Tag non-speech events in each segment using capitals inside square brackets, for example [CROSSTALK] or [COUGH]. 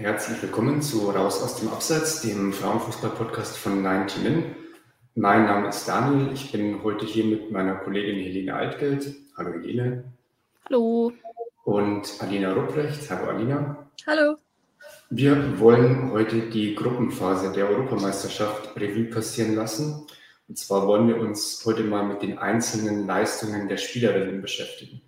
Herzlich willkommen zu Raus aus dem Abseits, dem Frauenfußball-Podcast von 90 Min. Mein Name ist Daniel. Ich bin heute hier mit meiner Kollegin Helene Altgeld. Hallo Helene. Hallo. Und Alina Rupprecht. Hallo Alina. Hallo. Wir wollen heute die Gruppenphase der Europameisterschaft Revue passieren lassen. Und zwar wollen wir uns heute mal mit den einzelnen Leistungen der Spielerinnen beschäftigen.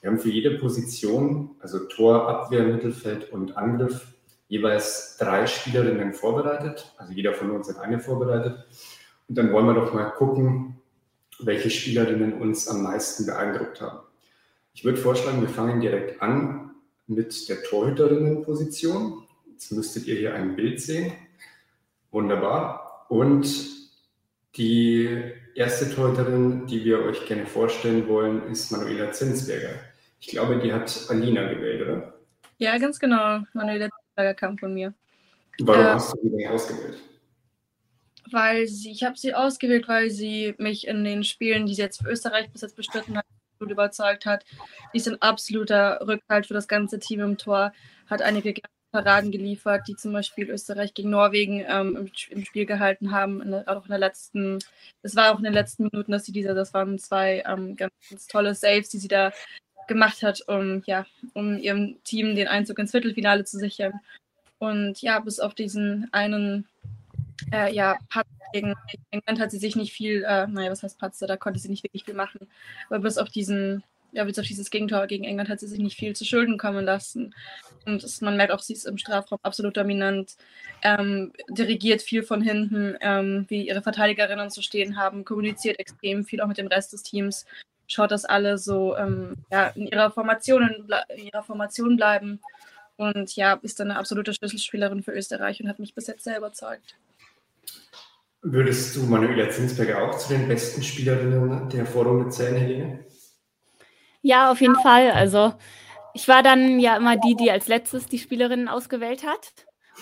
Wir haben für jede Position, also Tor, Abwehr, Mittelfeld und Angriff, jeweils drei Spielerinnen vorbereitet. Also jeder von uns hat eine vorbereitet. Und dann wollen wir doch mal gucken, welche Spielerinnen uns am meisten beeindruckt haben. Ich würde vorschlagen, wir fangen direkt an mit der Torhüterinnenposition. Jetzt müsstet ihr hier ein Bild sehen. Wunderbar. Und die erste Torhüterin, die wir euch gerne vorstellen wollen, ist Manuela Zinsberger. Ich glaube, die hat Alina gewählt, oder? Ja, ganz genau. Manuela Zinsberger kam von mir. Warum äh, hast du die denn ausgewählt? Weil sie, ich habe sie ausgewählt, weil sie mich in den Spielen, die sie jetzt für Österreich bis jetzt bestritten hat, absolut überzeugt hat. Die ist ein absoluter Rückhalt für das ganze Team im Tor, hat einige Paraden geliefert, die zum Beispiel Österreich gegen Norwegen ähm, im, im, Spiel gehalten haben. In auch in der letzten, es war auch in den letzten Minuten, dass sie diese, das waren zwei ähm, ganz, ganz, tolle Saves, die sie da gemacht hat, um ja, um ihrem Team den Einzug ins Viertelfinale zu sichern. Und ja, bis auf diesen einen äh, ja, Patzer gegen England hat sie sich nicht viel, äh, naja, was heißt Patzer, da konnte sie nicht wirklich viel machen. Aber bis auf diesen ja, bis auf dieses Gegentor gegen England hat sie sich nicht viel zu Schulden kommen lassen. Und es, man merkt auch, sie ist im Strafraum absolut dominant, ähm, dirigiert viel von hinten, ähm, wie ihre Verteidigerinnen zu stehen haben, kommuniziert extrem viel auch mit dem Rest des Teams, schaut, dass alle so ähm, ja, in, ihrer Formation, in ihrer Formation bleiben. Und ja, ist dann eine absolute Schlüsselspielerin für Österreich und hat mich bis jetzt sehr überzeugt. Würdest du Manuela Zinsberger auch zu den besten Spielerinnen der Vorrunde zählen, Helene? Ja, auf jeden Fall. Also ich war dann ja immer die, die als letztes die Spielerinnen ausgewählt hat.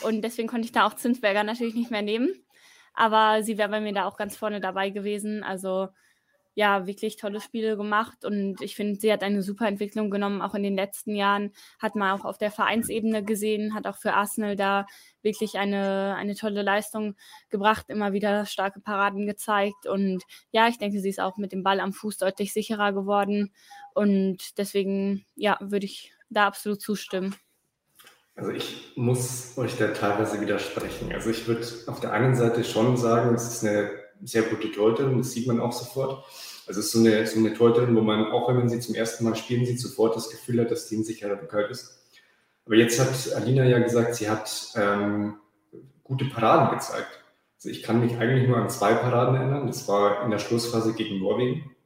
Und deswegen konnte ich da auch Zinsberger natürlich nicht mehr nehmen. Aber sie wäre bei mir da auch ganz vorne dabei gewesen. Also ja, wirklich tolle Spiele gemacht und ich finde, sie hat eine super Entwicklung genommen, auch in den letzten Jahren, hat man auch auf der Vereinsebene gesehen, hat auch für Arsenal da wirklich eine, eine tolle Leistung gebracht, immer wieder starke Paraden gezeigt und ja, ich denke, sie ist auch mit dem Ball am Fuß deutlich sicherer geworden und deswegen, ja, würde ich da absolut zustimmen. Also ich muss euch da teilweise widersprechen. Also ich würde auf der einen Seite schon sagen, es ist eine sehr gute Torhüterin, das sieht man auch sofort. Also es ist so eine, so eine Torhüterin, wo man, auch wenn man sie zum ersten Mal spielen sieht, sofort das Gefühl hat, dass die ein sicherer Rückhalt ist. Aber jetzt hat Alina ja gesagt, sie hat ähm, gute Paraden gezeigt. Also ich kann mich eigentlich nur an zwei Paraden erinnern. Das war in der Schlussphase gegen Norwegen.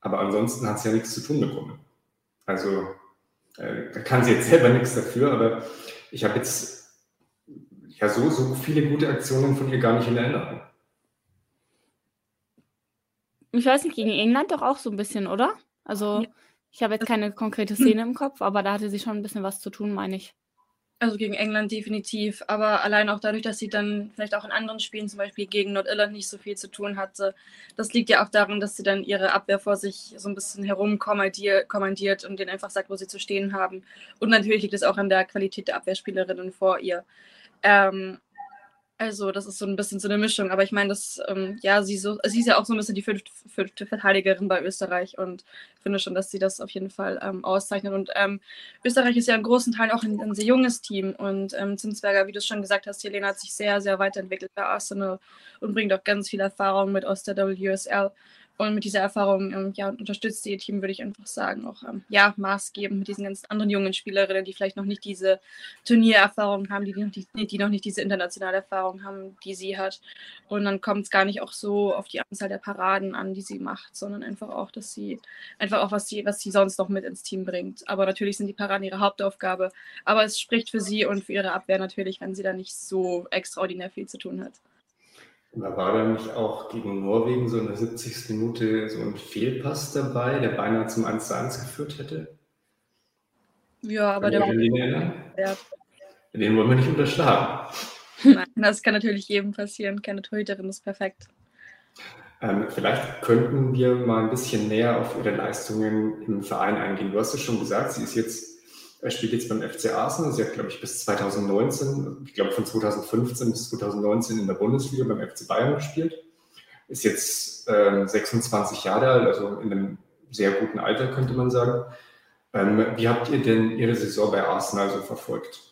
Aber ansonsten hat sie ja nichts zu tun bekommen. Also äh, da kann sie jetzt selber nichts dafür, aber ich habe jetzt ja so, so viele gute Aktionen von ihr gar nicht in Erinnerung. Ich weiß nicht, gegen England doch auch so ein bisschen, oder? Also, ich habe jetzt keine konkrete Szene im Kopf, aber da hatte sie schon ein bisschen was zu tun, meine ich. Also gegen England definitiv, aber allein auch dadurch, dass sie dann vielleicht auch in anderen Spielen, zum Beispiel gegen Nordirland, nicht so viel zu tun hatte. Das liegt ja auch daran, dass sie dann ihre Abwehr vor sich so ein bisschen herum kommandiert und denen einfach sagt, wo sie zu stehen haben. Und natürlich liegt es auch an der Qualität der Abwehrspielerinnen vor ihr. Ähm, also, das ist so ein bisschen so eine Mischung. Aber ich meine, das, ähm, ja, sie, so, sie ist ja auch so ein bisschen die fünfte, fünfte Verteidigerin bei Österreich und finde schon, dass sie das auf jeden Fall ähm, auszeichnet. Und ähm, Österreich ist ja in großen Teilen auch ein, ein sehr junges Team. Und ähm, Zinsberger, wie du es schon gesagt hast, Helena hat sich sehr, sehr weiterentwickelt bei Arsenal und bringt auch ganz viel Erfahrung mit aus der WSL. Und mit dieser Erfahrung ähm, ja, unterstützt ihr Team, würde ich einfach sagen, auch ähm, ja, maßgebend mit diesen ganzen anderen jungen Spielerinnen, die vielleicht noch nicht diese Turniererfahrung haben, die noch, die, die noch nicht diese internationale Erfahrung haben, die sie hat. Und dann kommt es gar nicht auch so auf die Anzahl der Paraden an, die sie macht, sondern einfach auch, dass sie einfach auch, was sie, was sie sonst noch mit ins Team bringt. Aber natürlich sind die Paraden ihre Hauptaufgabe. Aber es spricht für sie und für ihre Abwehr natürlich, wenn sie da nicht so extraordinär viel zu tun hat. Da war dann nicht auch gegen Norwegen so in der 70. Minute so ein Fehlpass dabei, der beinahe zum 1 1 geführt hätte? Ja, aber der. Den, den wollen wir nicht unterschlagen. Nein, das kann natürlich jedem passieren. Keine Torhüterin ist perfekt. Ähm, vielleicht könnten wir mal ein bisschen näher auf Ihre Leistungen im Verein eingehen. Du hast es schon gesagt, sie ist jetzt er spielt jetzt beim FC Arsenal. Sie hat, glaube ich, bis 2019, ich glaube von 2015 bis 2019 in der Bundesliga beim FC Bayern gespielt. Ist jetzt äh, 26 Jahre alt, also in einem sehr guten Alter, könnte man sagen. Ähm, wie habt ihr denn Ihre Saison bei Arsenal so verfolgt?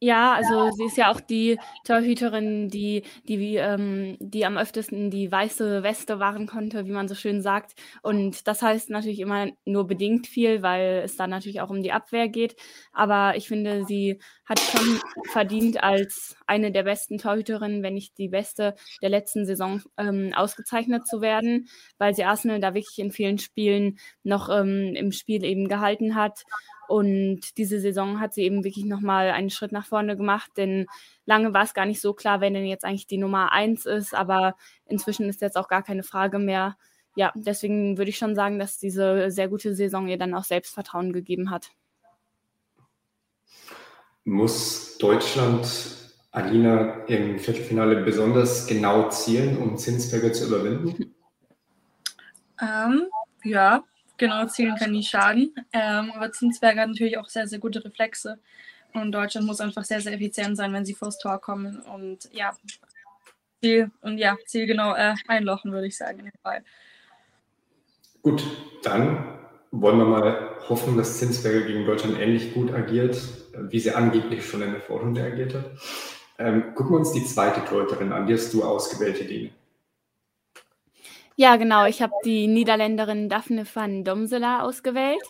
Ja, also sie ist ja auch die Torhüterin, die, die, ähm, die am öftesten die weiße Weste wahren konnte, wie man so schön sagt. Und das heißt natürlich immer nur bedingt viel, weil es dann natürlich auch um die Abwehr geht. Aber ich finde, sie hat schon verdient, als eine der besten Torhüterinnen, wenn nicht die beste der letzten Saison ähm, ausgezeichnet zu werden, weil sie Arsenal da wirklich in vielen Spielen noch ähm, im Spiel eben gehalten hat und diese Saison hat sie eben wirklich nochmal einen Schritt nach vorne gemacht, denn lange war es gar nicht so klar, wer denn jetzt eigentlich die Nummer eins ist, aber inzwischen ist jetzt auch gar keine Frage mehr. Ja, deswegen würde ich schon sagen, dass diese sehr gute Saison ihr dann auch Selbstvertrauen gegeben hat. Muss Deutschland Alina im Viertelfinale besonders genau zielen, um Zinsberger zu überwinden? Ähm, ja, Genau, zielen kann nie schaden. Ähm, aber Zinsberger hat natürlich auch sehr, sehr gute Reflexe. Und Deutschland muss einfach sehr, sehr effizient sein, wenn sie vors Tor kommen. Und ja, Ziel und ja, Ziel genau äh, einlochen, würde ich sagen, in dem Fall. Gut, dann wollen wir mal hoffen, dass Zinsberger gegen Deutschland ähnlich gut agiert, wie sie angeblich schon in der Vorrunde agiert hat. Ähm, gucken wir uns die zweite Torhüterin an, die hast du ausgewählt, Edine. Ja, genau. Ich habe die Niederländerin Daphne van Domsela ausgewählt.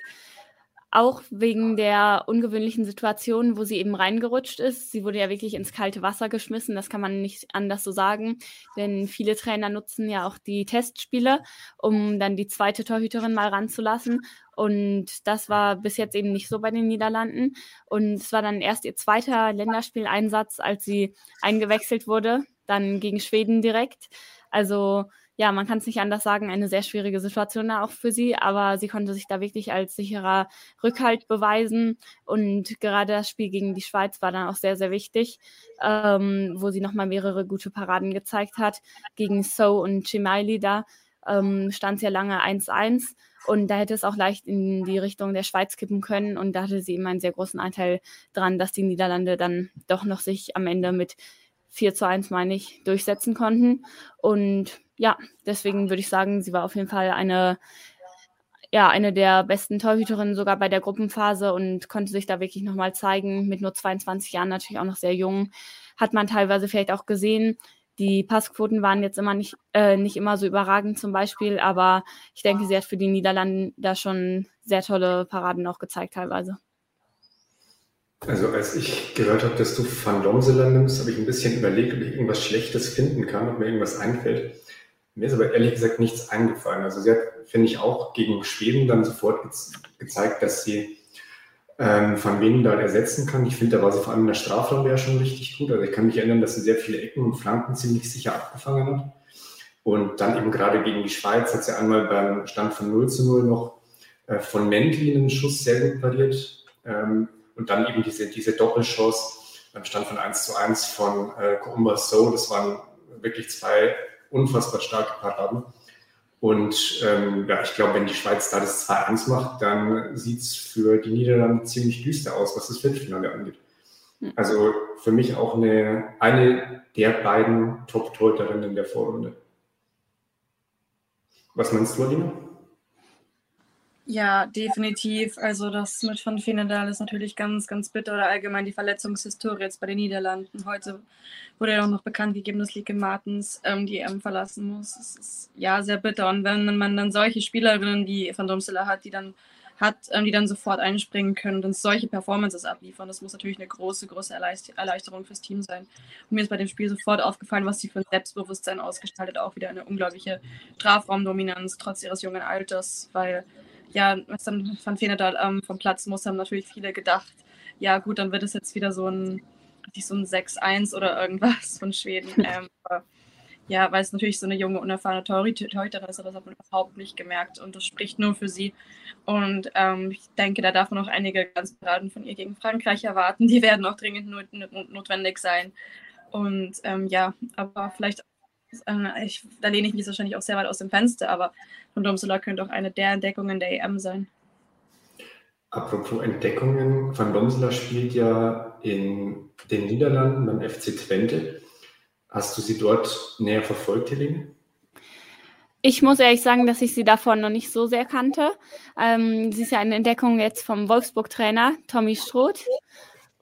Auch wegen der ungewöhnlichen Situation, wo sie eben reingerutscht ist. Sie wurde ja wirklich ins kalte Wasser geschmissen, das kann man nicht anders so sagen. Denn viele Trainer nutzen ja auch die Testspiele, um dann die zweite Torhüterin mal ranzulassen. Und das war bis jetzt eben nicht so bei den Niederlanden. Und es war dann erst ihr zweiter Länderspieleinsatz, als sie eingewechselt wurde, dann gegen Schweden direkt. Also ja, man kann es nicht anders sagen, eine sehr schwierige Situation da auch für sie, aber sie konnte sich da wirklich als sicherer Rückhalt beweisen und gerade das Spiel gegen die Schweiz war dann auch sehr, sehr wichtig, ähm, wo sie nochmal mehrere gute Paraden gezeigt hat. Gegen So und Chimaili da ähm, stand es ja lange 1-1 und da hätte es auch leicht in die Richtung der Schweiz kippen können und da hatte sie immer einen sehr großen Anteil dran, dass die Niederlande dann doch noch sich am Ende mit 4 zu 1, meine ich, durchsetzen konnten. Und ja, deswegen würde ich sagen, sie war auf jeden Fall eine, ja, eine der besten Torhüterinnen sogar bei der Gruppenphase und konnte sich da wirklich nochmal zeigen. Mit nur 22 Jahren natürlich auch noch sehr jung. Hat man teilweise vielleicht auch gesehen. Die Passquoten waren jetzt immer nicht, äh, nicht immer so überragend zum Beispiel, aber ich denke, sie hat für die Niederlande da schon sehr tolle Paraden auch gezeigt teilweise. Also als ich gehört habe, dass du Van Domsela nimmst, habe ich ein bisschen überlegt, ob ich irgendwas Schlechtes finden kann, ob mir irgendwas einfällt. Mir ist aber ehrlich gesagt nichts eingefallen. Also sie hat, finde ich, auch gegen Schweden dann sofort ge gezeigt, dass sie ähm, Van Ven ersetzen kann. Ich finde, da war sie vor allem in der Strafraum schon richtig gut. Also ich kann mich erinnern, dass sie sehr viele Ecken und Flanken ziemlich sicher abgefangen hat. Und dann eben gerade gegen die Schweiz hat sie einmal beim Stand von 0 zu 0 noch äh, von Mendli einen Schuss sehr gut pariert. Ähm, und dann eben diese, diese Doppelchance beim Stand von 1 zu 1 von äh, Coumba So. Das waren wirklich zwei unfassbar starke Paraden. Und ähm, ja, ich glaube, wenn die Schweiz da das 2-1 macht, dann sieht es für die Niederlande ziemlich düster aus, was das Viertelfinale angeht. Hm. Also für mich auch eine, eine der beiden Top-Torhüterinnen der Vorrunde. Was meinst du, Alina? Ja, definitiv. Also das mit Van Veenendaal ist natürlich ganz, ganz bitter oder allgemein die Verletzungshistorie jetzt bei den Niederlanden. Heute wurde ja auch noch bekannt gegeben, dass Lieke Martens ähm, die EM verlassen muss. Das ist ja sehr bitter. Und wenn man dann solche Spielerinnen wie Van Domsela hat, die dann hat, ähm, die dann sofort einspringen können und solche Performances abliefern. Das muss natürlich eine große, große Erleichterung fürs Team sein. Und mir ist bei dem Spiel sofort aufgefallen, was sie für ein Selbstbewusstsein ausgestaltet. Auch wieder eine unglaubliche Strafraumdominanz trotz ihres jungen Alters, weil ja, was dann Van Veenendaal ähm, vom Platz muss, haben natürlich viele gedacht, ja gut, dann wird es jetzt wieder so ein, so ein 6-1 oder irgendwas von Schweden. [LAUGHS] Ähm, ja, weil es natürlich so eine junge, unerfahrene Torhüterin ist, aber das hat man überhaupt nicht gemerkt und das spricht nur für sie. Und ähm, ich denke, da darf man noch einige ganz Paraden von ihr gegen Frankreich erwarten. Die werden auch dringend not notwendig sein. Und ähm, ja, aber vielleicht äh, ich, da lehne ich mich wahrscheinlich auch sehr weit aus dem Fenster, aber von Domsola könnte auch eine der Entdeckungen der EM sein. Apropos Entdeckungen, Van Domsela spielt ja in den Niederlanden beim FC Twente. Hast du sie dort näher verfolgt, Helene? Ich muss ehrlich sagen, dass ich sie davon noch nicht so sehr kannte. Ähm, sie ist ja eine Entdeckung jetzt vom Wolfsburg-Trainer Tommy Stroth.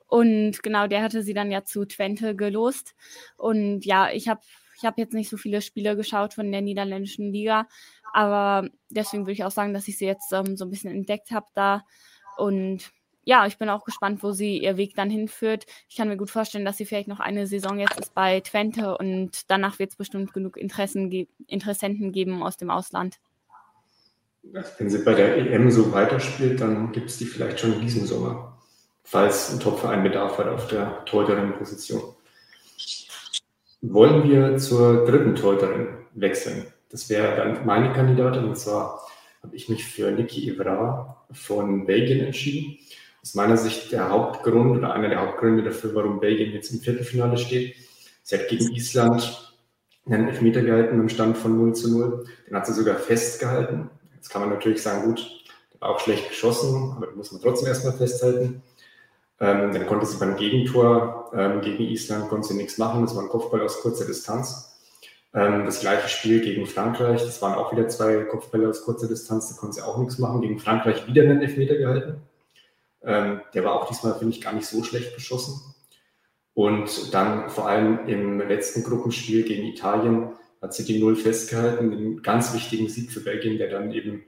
Und genau, der hatte sie dann ja zu Twente gelost. Und ja, ich habe ich habe jetzt nicht so viele Spiele geschaut von der niederländischen Liga, aber deswegen würde ich auch sagen, dass ich sie jetzt ähm, so ein bisschen entdeckt habe da. Und ja, ich bin auch gespannt, wo sie ihr Weg dann hinführt. Ich kann mir gut vorstellen, dass sie vielleicht noch eine Saison jetzt ist bei Twente und danach wird es bestimmt genug Interessen ge Interessenten geben aus dem Ausland. Wenn sie bei der EM so weiterspielt, dann gibt es die vielleicht schon in diesem Sommer, falls ein Topverein Bedarf hat auf der Torhüterin-Position. Wollen wir zur dritten Torhüterin wechseln? Das wäre dann meine Kandidatin. Und zwar habe ich mich für Niki Evra von Belgien entschieden. Aus meiner Sicht der Hauptgrund oder einer der Hauptgründe dafür, warum Belgien jetzt im Viertelfinale steht. Sie hat gegen Island einen Elfmeter gehalten im Stand von 0 zu 0. Den hat sie sogar festgehalten. Jetzt kann man natürlich sagen, gut, der war auch schlecht geschossen, aber den muss man trotzdem erstmal festhalten. Ähm, dann konnte sie beim Gegentor ähm, gegen Island konnte sie nichts machen. Das war ein Kopfball aus kurzer Distanz. Ähm, das gleiche Spiel gegen Frankreich, das waren auch wieder zwei Kopfbälle aus kurzer Distanz, da konnte sie auch nichts machen. Gegen Frankreich wieder einen Elfmeter gehalten. Ähm, der war auch diesmal, finde ich, gar nicht so schlecht geschossen. Und dann vor allem im letzten Gruppenspiel gegen Italien hat sie die Null festgehalten, einen ganz wichtigen Sieg für Belgien, der dann eben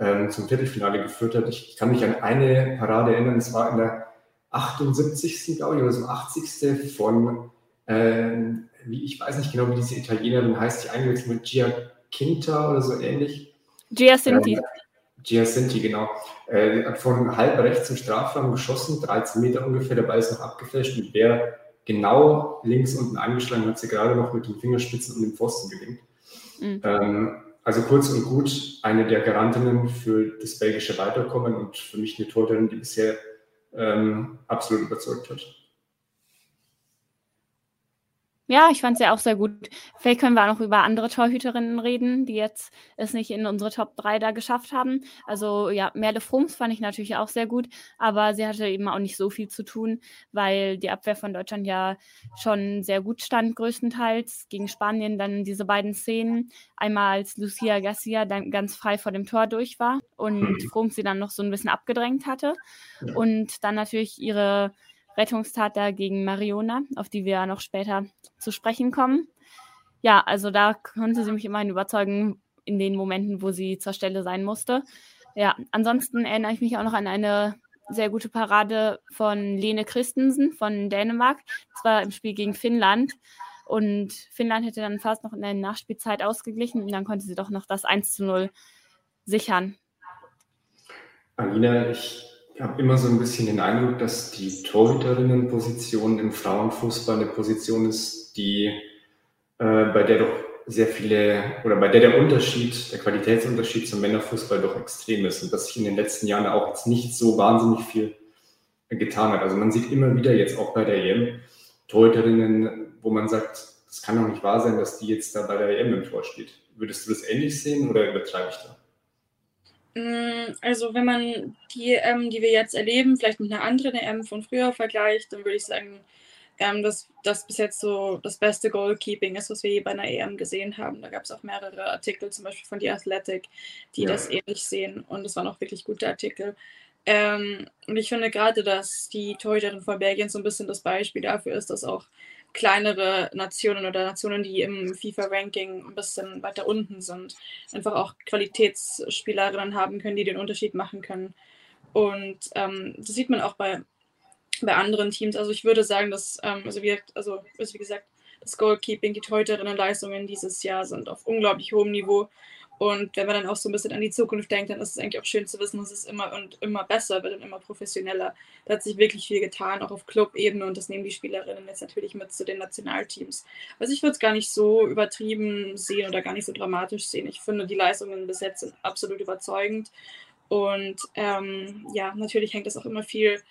ähm, zum Viertelfinale geführt hat. Ich kann mich an eine Parade erinnern, es war in der 78. glaube ich, oder so 80. von, äh, wie, ich weiß nicht genau, wie diese Italienerin heißt, die eingewechselt mit Giacinta oder so ähnlich. Giacinti. Äh, Giacinti, genau. Äh, hat von halb rechts zum Strafraum geschossen, 13 Meter ungefähr, der Ball ist noch abgefälscht und wer genau links unten eingeschlagen hat, sie gerade noch mit den Fingerspitzen und dem Pfosten gelingt. Mhm. Ähm, also kurz und gut, eine der Garantinnen für das belgische Weiterkommen und für mich eine Torhüterin, die bisher ähm, absolut überzeugt hat. Ja, ich fand es ja auch sehr gut. Vielleicht können wir auch noch über andere Torhüterinnen reden, die jetzt es nicht in unsere Top 3 da geschafft haben. Also ja, Merle Frums fand ich natürlich auch sehr gut, aber sie hatte eben auch nicht so viel zu tun, weil die Abwehr von Deutschland ja schon sehr gut stand, größtenteils. Gegen Spanien dann diese beiden Szenen. Einmal als Lucia Garcia dann ganz frei vor dem Tor durch war und mhm. Frums sie dann noch so ein bisschen abgedrängt hatte. Und dann natürlich ihre Rettungstat da gegen Mariona, auf die wir ja noch später zu sprechen kommen. Ja, also da konnte sie mich immerhin überzeugen in den Momenten, wo sie zur Stelle sein musste. Ja, ansonsten erinnere ich mich auch noch an eine sehr gute Parade von Lene Christensen von Dänemark. Das war im Spiel gegen Finnland. Und Finnland hätte dann fast noch in der Nachspielzeit ausgeglichen und dann konnte sie doch noch das 1 zu 0 sichern. Alina, ich habe immer so ein bisschen den Eindruck, dass die Torhüterinnenposition im Frauenfußball eine Position ist, die äh, bei der doch sehr viele oder bei der der Unterschied, der Qualitätsunterschied zum Männerfußball doch extrem ist und dass sich in den letzten Jahren auch jetzt nicht so wahnsinnig viel getan hat. Also man sieht immer wieder jetzt auch bei der EM Torhüterinnen, wo man sagt, das kann doch nicht wahr sein, dass die jetzt da bei der EM im Tor steht. Würdest du das ähnlich sehen oder übertreibe ich da? Mm, also wenn man die EM, die wir jetzt erleben, vielleicht mit einer anderen EM von früher vergleicht, dann würde ich sagen, ähm, dass das bis jetzt so das beste Goalkeeping ist, was wir je bei einer EM gesehen haben. Da gab es auch mehrere Artikel, zum Beispiel von The Athletic, die ja. das ähnlich sehen. Und es waren auch wirklich gute Artikel. Ähm, und ich finde gerade, dass die Torhüterin von Belgien so ein bisschen das Beispiel dafür ist, dass auch kleinere Nationen oder Nationen, die im FIFA-Ranking ein bisschen weiter unten sind, einfach auch Qualitätsspielerinnen haben können, die den Unterschied machen können. Und ähm, das sieht man auch bei, bei anderen Teams. Also ich würde sagen, dass, ähm, also, wie, also, also wie gesagt, das Goalkeeping, die Torhüterinnenleistungen dieses Jahr sind auf unglaublich hohem Niveau. Und wenn man dann auch so ein bisschen an die Zukunft denkt, dann ist es eigentlich auch schön zu wissen, dass es immer und immer besser wird und immer professioneller. Da hat sich wirklich viel getan, auch auf Club-Ebene und das nehmen die Spielerinnen jetzt natürlich mit zu den Nationalteams. Also ich würde es gar nicht so übertrieben sehen oder gar nicht so dramatisch sehen. Ich finde, die Leistungen bis jetzt sind absolut überzeugend. Und ähm, ja, natürlich hängt das auch immer viel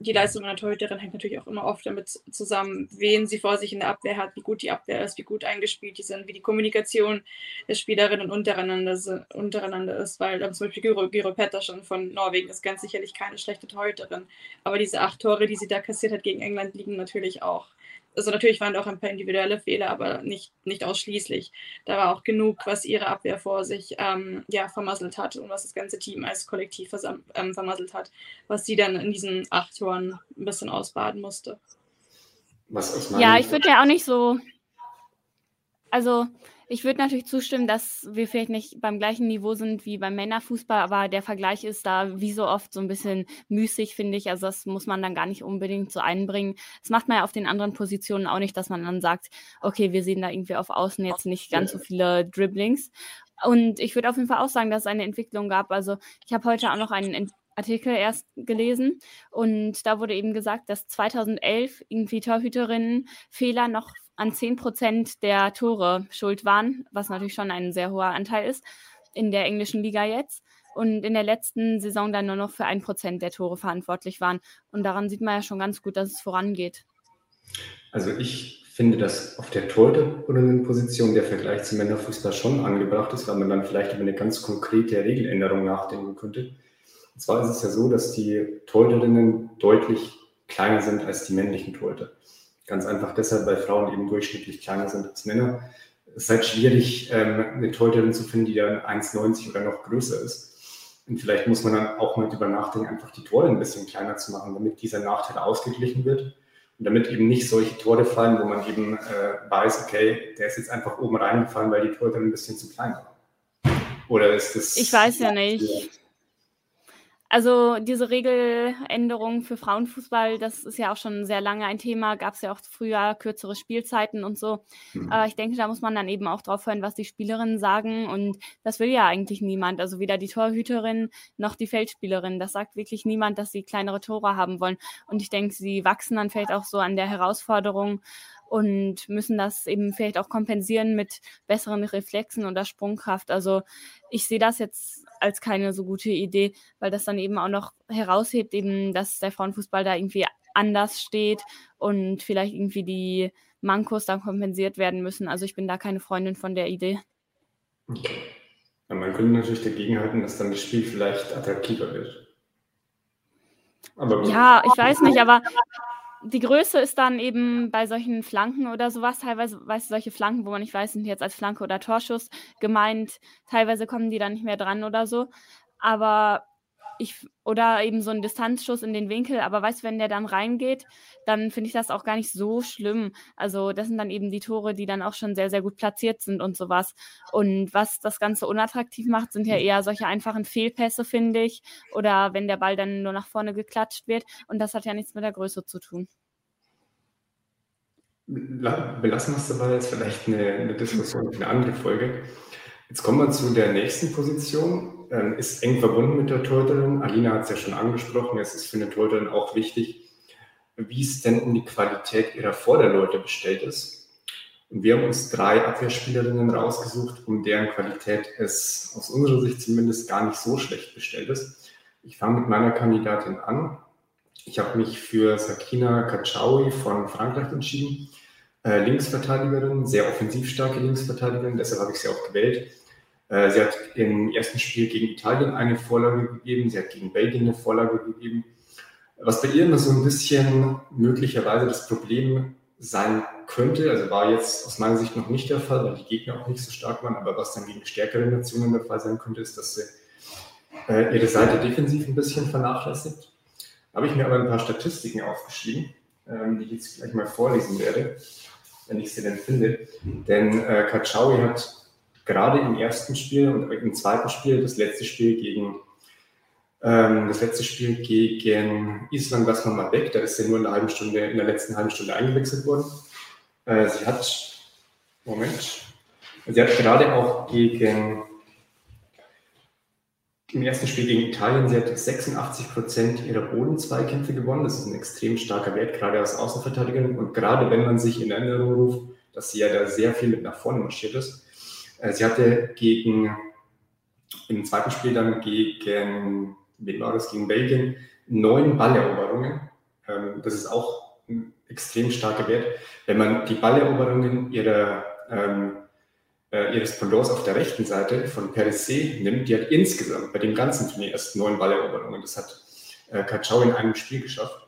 die Leistung einer Torhüterin hängt natürlich auch immer oft damit zusammen, wen sie vor sich in der Abwehr hat, wie gut die Abwehr ist, wie gut eingespielt die sind, wie die Kommunikation der Spielerinnen untereinander, untereinander ist, weil ähm, zum Beispiel Giro, Giro Pettersson von Norwegen ist ganz sicherlich keine schlechte Torhüterin, aber diese acht Tore, die sie da kassiert hat gegen England, liegen natürlich auch also natürlich waren da auch ein paar individuelle Fehler, aber nicht, nicht ausschließlich. Da war auch genug, was ihre Abwehr vor sich ähm, ja, vermasselt hat und was das ganze Team als Kollektiv ähm, vermasselt hat, was sie dann in diesen acht Toren ein bisschen ausbaden musste. ja, ich würde ja auch nicht so. Also ich würde natürlich zustimmen, dass wir vielleicht nicht beim gleichen Niveau sind wie beim Männerfußball, aber der Vergleich ist da wie so oft so ein bisschen müßig, finde ich. Also das muss man dann gar nicht unbedingt so einbringen. Das macht man ja auf den anderen Positionen auch nicht, dass man dann sagt, okay, wir sehen da irgendwie auf Außen jetzt nicht ganz so viele Dribblings. Und ich würde auf jeden Fall auch sagen, dass es eine Entwicklung gab. Also ich habe heute auch noch einen Artikel erst gelesen und da wurde eben gesagt, dass 2011 irgendwie Torhüterinnen Fehler noch an 10 Prozent der Tore schuld waren, was natürlich schon ein sehr hoher Anteil ist in der englischen Liga jetzt. Und in der letzten Saison dann nur noch für ein Prozent der Tore verantwortlich waren. Und daran sieht man ja schon ganz gut, dass es vorangeht. Also ich finde, dass auf der Torhüterposition der Vergleich zum Männerfußball schon angebracht ist, weil man dann vielleicht über eine ganz konkrete Regeländerung nachdenken könnte. Und zwar ist es ja so, dass die Torhüterinnen deutlich kleiner sind als die männlichen Torhüter. Ganz einfach deshalb, weil Frauen eben durchschnittlich kleiner sind als Männer. Es ist halt schwierig, ähm, eine Torhüterin zu finden, die dann 1,90 oder noch größer ist. Und vielleicht muss man dann auch mal drüber nachdenken, einfach die Tore ein bisschen kleiner zu machen, damit dieser Nachteil ausgeglichen wird. Und damit eben nicht solche Tore fallen, wo man eben äh, weiß, okay, der ist jetzt einfach oben reingefallen, weil die Torhüterin ein bisschen zu klein war. Oder ist das. Ich weiß ja nicht. Also diese Regeländerung für Frauenfußball, das ist ja auch schon sehr lange ein Thema. Gab es ja auch früher kürzere Spielzeiten und so. Mhm. Aber ich denke, da muss man dann eben auch drauf hören, was die Spielerinnen sagen. Und das will ja eigentlich niemand. Also weder die Torhüterin noch die Feldspielerin. Das sagt wirklich niemand, dass sie kleinere Tore haben wollen. Und ich denke, sie wachsen dann vielleicht auch so an der Herausforderung und müssen das eben vielleicht auch kompensieren mit besseren Reflexen oder Sprungkraft. Also ich sehe das jetzt als keine so gute Idee, weil das dann eben auch noch heraushebt, eben, dass der Frauenfußball da irgendwie anders steht und vielleicht irgendwie die Mankos dann kompensiert werden müssen. Also ich bin da keine Freundin von der Idee. Okay. Ja, man könnte natürlich dagegenhalten, dass dann das Spiel vielleicht attraktiver wird. ja, ich weiß nicht, aber die Größe ist dann eben bei solchen Flanken oder sowas, teilweise, weißt du, solche Flanken, wo man nicht weiß, sind jetzt als Flanke oder Torschuss gemeint, teilweise kommen die dann nicht mehr dran oder so. Aber ich, oder eben so ein Distanzschuss in den Winkel, aber weißt du, wenn der dann reingeht, dann finde ich das auch gar nicht so schlimm. Also das sind dann eben die Tore, die dann auch schon sehr, sehr gut platziert sind und sowas. Und was das Ganze unattraktiv macht, sind ja eher solche einfachen Fehlpässe, finde ich. Oder wenn der Ball dann nur nach vorne geklatscht wird. Und das hat ja nichts mit der Größe zu tun. Belassen wir es dabei jetzt vielleicht eine, eine Diskussion für eine andere Folge. Jetzt kommen wir zu der nächsten Position. Ähm, ist eng verbunden mit der Torhüterin. Alina hat es ja schon angesprochen. Es ist für eine Torhüterin auch wichtig, wie es denn um die Qualität ihrer Vorderleute bestellt ist. Und wir haben uns drei Abwehrspielerinnen rausgesucht, um deren Qualität es aus unserer Sicht zumindest gar nicht so schlecht bestellt ist. Ich fange mit meiner Kandidatin an. Ich habe mich für Sakina Kachaui von Frankreich entschieden. Äh, Linksverteidigerin, sehr offensiv starke Linksverteidigerin, deshalb habe ich sie auch gewählt. Äh, sie hat im ersten Spiel gegen Italien eine Vorlage gegeben, sie hat gegen Belgien eine Vorlage gegeben. Was bei ihr immer so ein bisschen möglicherweise das Problem sein könnte. Also war jetzt aus meiner Sicht noch nicht der Fall, weil die Gegner auch nicht so stark waren. Aber was dann gegen stärkere Nationen der Fall sein könnte, ist, dass sie äh, ihre Seite defensiv ein bisschen vernachlässigt. Habe ich mir aber ein paar Statistiken aufgeschrieben, ähm, die ich jetzt gleich mal vorlesen werde, wenn ich sie denn finde. Denn äh, Kachaui hat gerade im ersten Spiel und im zweiten Spiel, das letzte Spiel gegen ähm, das letzte Spiel gegen Island lassen wir mal weg, da ist sie nur in der halben Stunde, in der letzten halben Stunde eingewechselt worden. Äh, sie hat, Moment, sie hat gerade auch gegen, im ersten Spiel gegen Italien, sie hat 86 Prozent ihrer Bodenzweikämpfe gewonnen. Das ist ein extrem starker Wert, gerade als Außenverteidigerin. Und gerade wenn man sich in Erinnerung ruft, dass sie ja da sehr viel mit nach vorne marschiert ist. Äh, sie hatte gegen, im zweiten Spiel dann gegen wen war das, gegen Belgien, neun Balleroberungen. Ähm, das ist auch ein extrem starker Wert. Wenn man die Balleroberungen ihrer, ähm, äh, ihres Pendants auf der rechten Seite von Perisset nimmt, die hat insgesamt bei dem ganzen Turnier erst neun Balleroberungen. Das hat äh, Kachau in einem Spiel geschafft.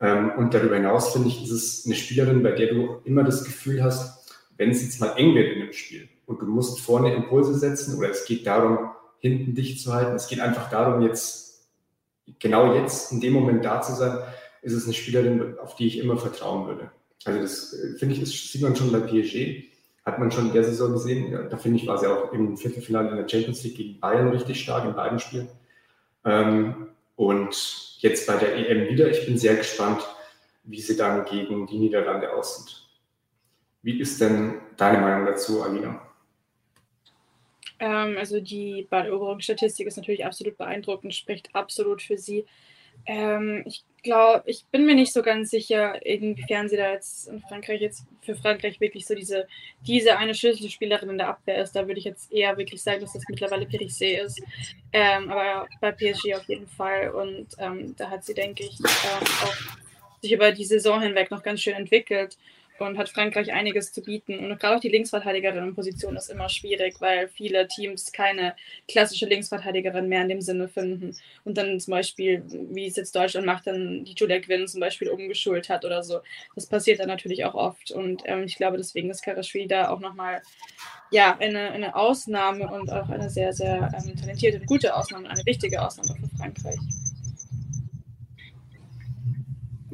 Ähm, und darüber hinaus finde ich, ist es eine Spielerin, bei der du immer das Gefühl hast, wenn es jetzt mal eng wird in dem Spiel und du musst vorne Impulse setzen oder es geht darum, hinten dicht zu halten. Es geht einfach darum, jetzt, genau jetzt, in dem Moment da zu sein, ist es eine Spielerin, auf die ich immer vertrauen würde. Also das äh, finde ich, das sieht man schon bei PSG, hat man schon in der Saison gesehen. Da finde ich, war sie auch im Viertelfinale in der Champions League gegen Bayern richtig stark in beiden Spielen. Ähm, und jetzt bei der EM wieder. Ich bin sehr gespannt, wie sie dann gegen die Niederlande aussieht. Wie ist denn deine Meinung dazu, Alina? Ähm, also die Balleroberungsstatistik ist natürlich absolut beeindruckend, spricht absolut für sie. Ähm, ich glaube, ich bin mir nicht so ganz sicher, inwiefern sie da jetzt in Frankreich jetzt für Frankreich wirklich so diese, diese eine Schlüsselspielerin in der Abwehr ist. Da würde ich jetzt eher wirklich sagen, dass das mittlerweile Perissé ist. Ähm, aber bei PSG auf jeden Fall. Und ähm, da hat sie, denke ich, ähm, auch sich über die Saison hinweg noch ganz schön entwickelt und hat Frankreich einiges zu bieten. Und gerade auch die Linksverteidigerinnenposition ist immer schwierig, weil viele Teams keine klassische Linksverteidigerin mehr in dem Sinne finden. Und dann zum Beispiel, wie es jetzt Deutschland macht, dann die Julia Gwynn zum Beispiel umgeschult hat oder so. Das passiert dann natürlich auch oft. Und ähm, ich glaube, deswegen ist Karashvili da auch nochmal ja, eine, eine Ausnahme und auch eine sehr, sehr ähm, talentierte und gute Ausnahme, eine wichtige Ausnahme für Frankreich.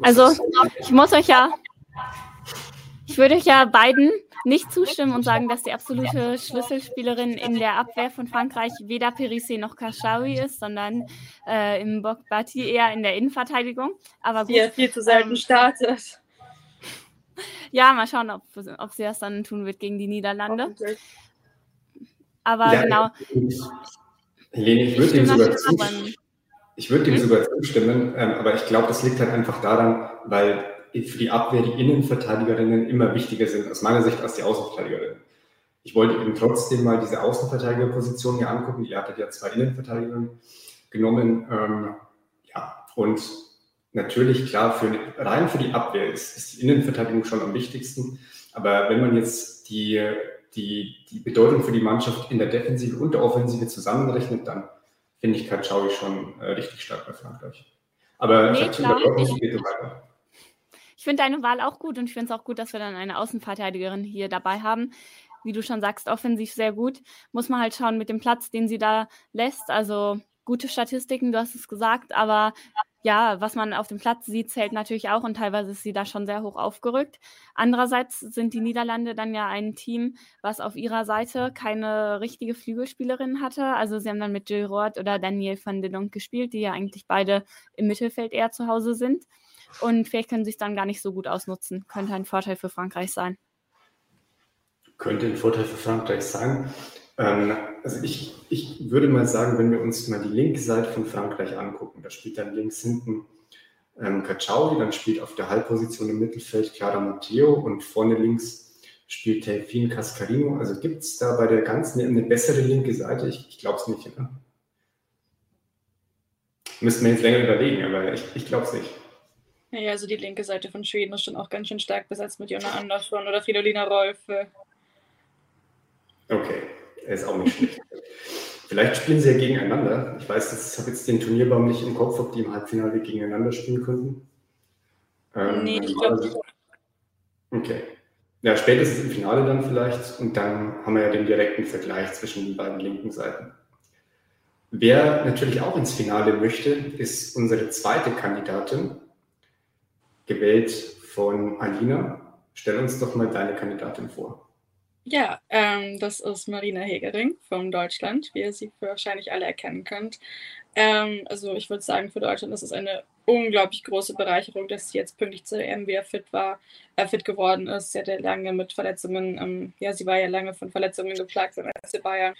Also, ich muss euch ja ich würde euch ja beiden nicht zustimmen und sagen, dass die absolute Schlüsselspielerin in der Abwehr von Frankreich weder Perissé noch Kashawi ist, sondern äh, im Bokbati eher in der Innenverteidigung. Aber gut, ja, viel zu selten ähm, startet. Ja, mal schauen, ob, ob sie das dann tun wird gegen die Niederlande. Aber ja, genau. Helene, ich würde dem sogar zustimmen. Ich würde dem sogar zustimmen, ähm, aber ich glaube, das liegt halt einfach daran, weil für die Abwehr die Innenverteidigerinnen immer wichtiger sind, aus meiner Sicht, als die Außenverteidigerinnen. Ich wollte eben trotzdem mal diese Außenverteidigerposition hier angucken. Die hat ja zwei Innenverteidigerinnen genommen. Ähm, ja, und natürlich, klar, für, rein für die Abwehr ist, ist, die Innenverteidigung schon am wichtigsten. Aber wenn man jetzt die, die, die Bedeutung für die Mannschaft in der Defensive und der Offensive zusammenrechnet, dann finde ich Katschaui schon äh, richtig stark bei Frankreich. Aber nee, ich habe weiter. Ich finde deine Wahl auch gut und ich finde es auch gut, dass wir dann eine Außenverteidigerin hier dabei haben. Wie du schon sagst, offensiv sehr gut. Muss man halt schauen mit dem Platz, den sie da lässt. Also gute Statistiken, du hast es gesagt, aber ja, was man auf dem Platz sieht, zählt natürlich auch und teilweise ist sie da schon sehr hoch aufgerückt. Andererseits sind die Niederlande dann ja ein Team, was auf ihrer Seite keine richtige Flügelspielerin hatte. Also sie haben dann mit Jill Roth oder Daniel van de Donk gespielt, die ja eigentlich beide im Mittelfeld eher zu Hause sind. Und vielleicht können sie es dann gar nicht so gut ausnutzen. Könnte ein Vorteil für Frankreich sein. Könnte ein Vorteil für Frankreich sein. Ähm, also ich, ich würde mal sagen, wenn wir uns mal die linke Seite von Frankreich angucken, da spielt dann links hinten ähm, Kachaui, dann spielt auf der Halbposition im Mittelfeld Clara Matteo und vorne links spielt Delphine Cascarino. Also gibt es da bei der ganzen eine bessere linke Seite? Ich, ich glaube es nicht. Ne? Müssten wir jetzt länger überlegen, aber ich, ich glaube es nicht. Ja, also die linke Seite von Schweden ist schon auch ganz schön stark besetzt mit Jonna Andersson oder Fridolina Rolfe. Okay, er ist auch nicht schlecht. Vielleicht spielen sie ja gegeneinander. Ich weiß, ich habe jetzt den Turnierbaum nicht im Kopf, ob die im Halbfinale gegeneinander spielen könnten. Ähm, nee, ich glaube also, Okay. Ja, spätestens im Finale dann vielleicht. Und dann haben wir ja den direkten Vergleich zwischen den beiden linken Seiten. Wer natürlich auch ins Finale möchte, ist unsere zweite Kandidatin, gewählt von Alina. Stell uns doch mal deine Kandidatin vor. Ja, ähm, das ist Marina Hegering von Deutschland, wie ihr sie wahrscheinlich alle erkennen könnt. Ähm, also ich würde sagen, für Deutschland ist es eine unglaublich große Bereicherung, dass sie jetzt pünktlich zur EM wieder fit war, äh, fit geworden ist. Sie hatte lange mit Verletzungen, ähm, ja, sie war ja lange von Verletzungen geplagt beim FC Bayern.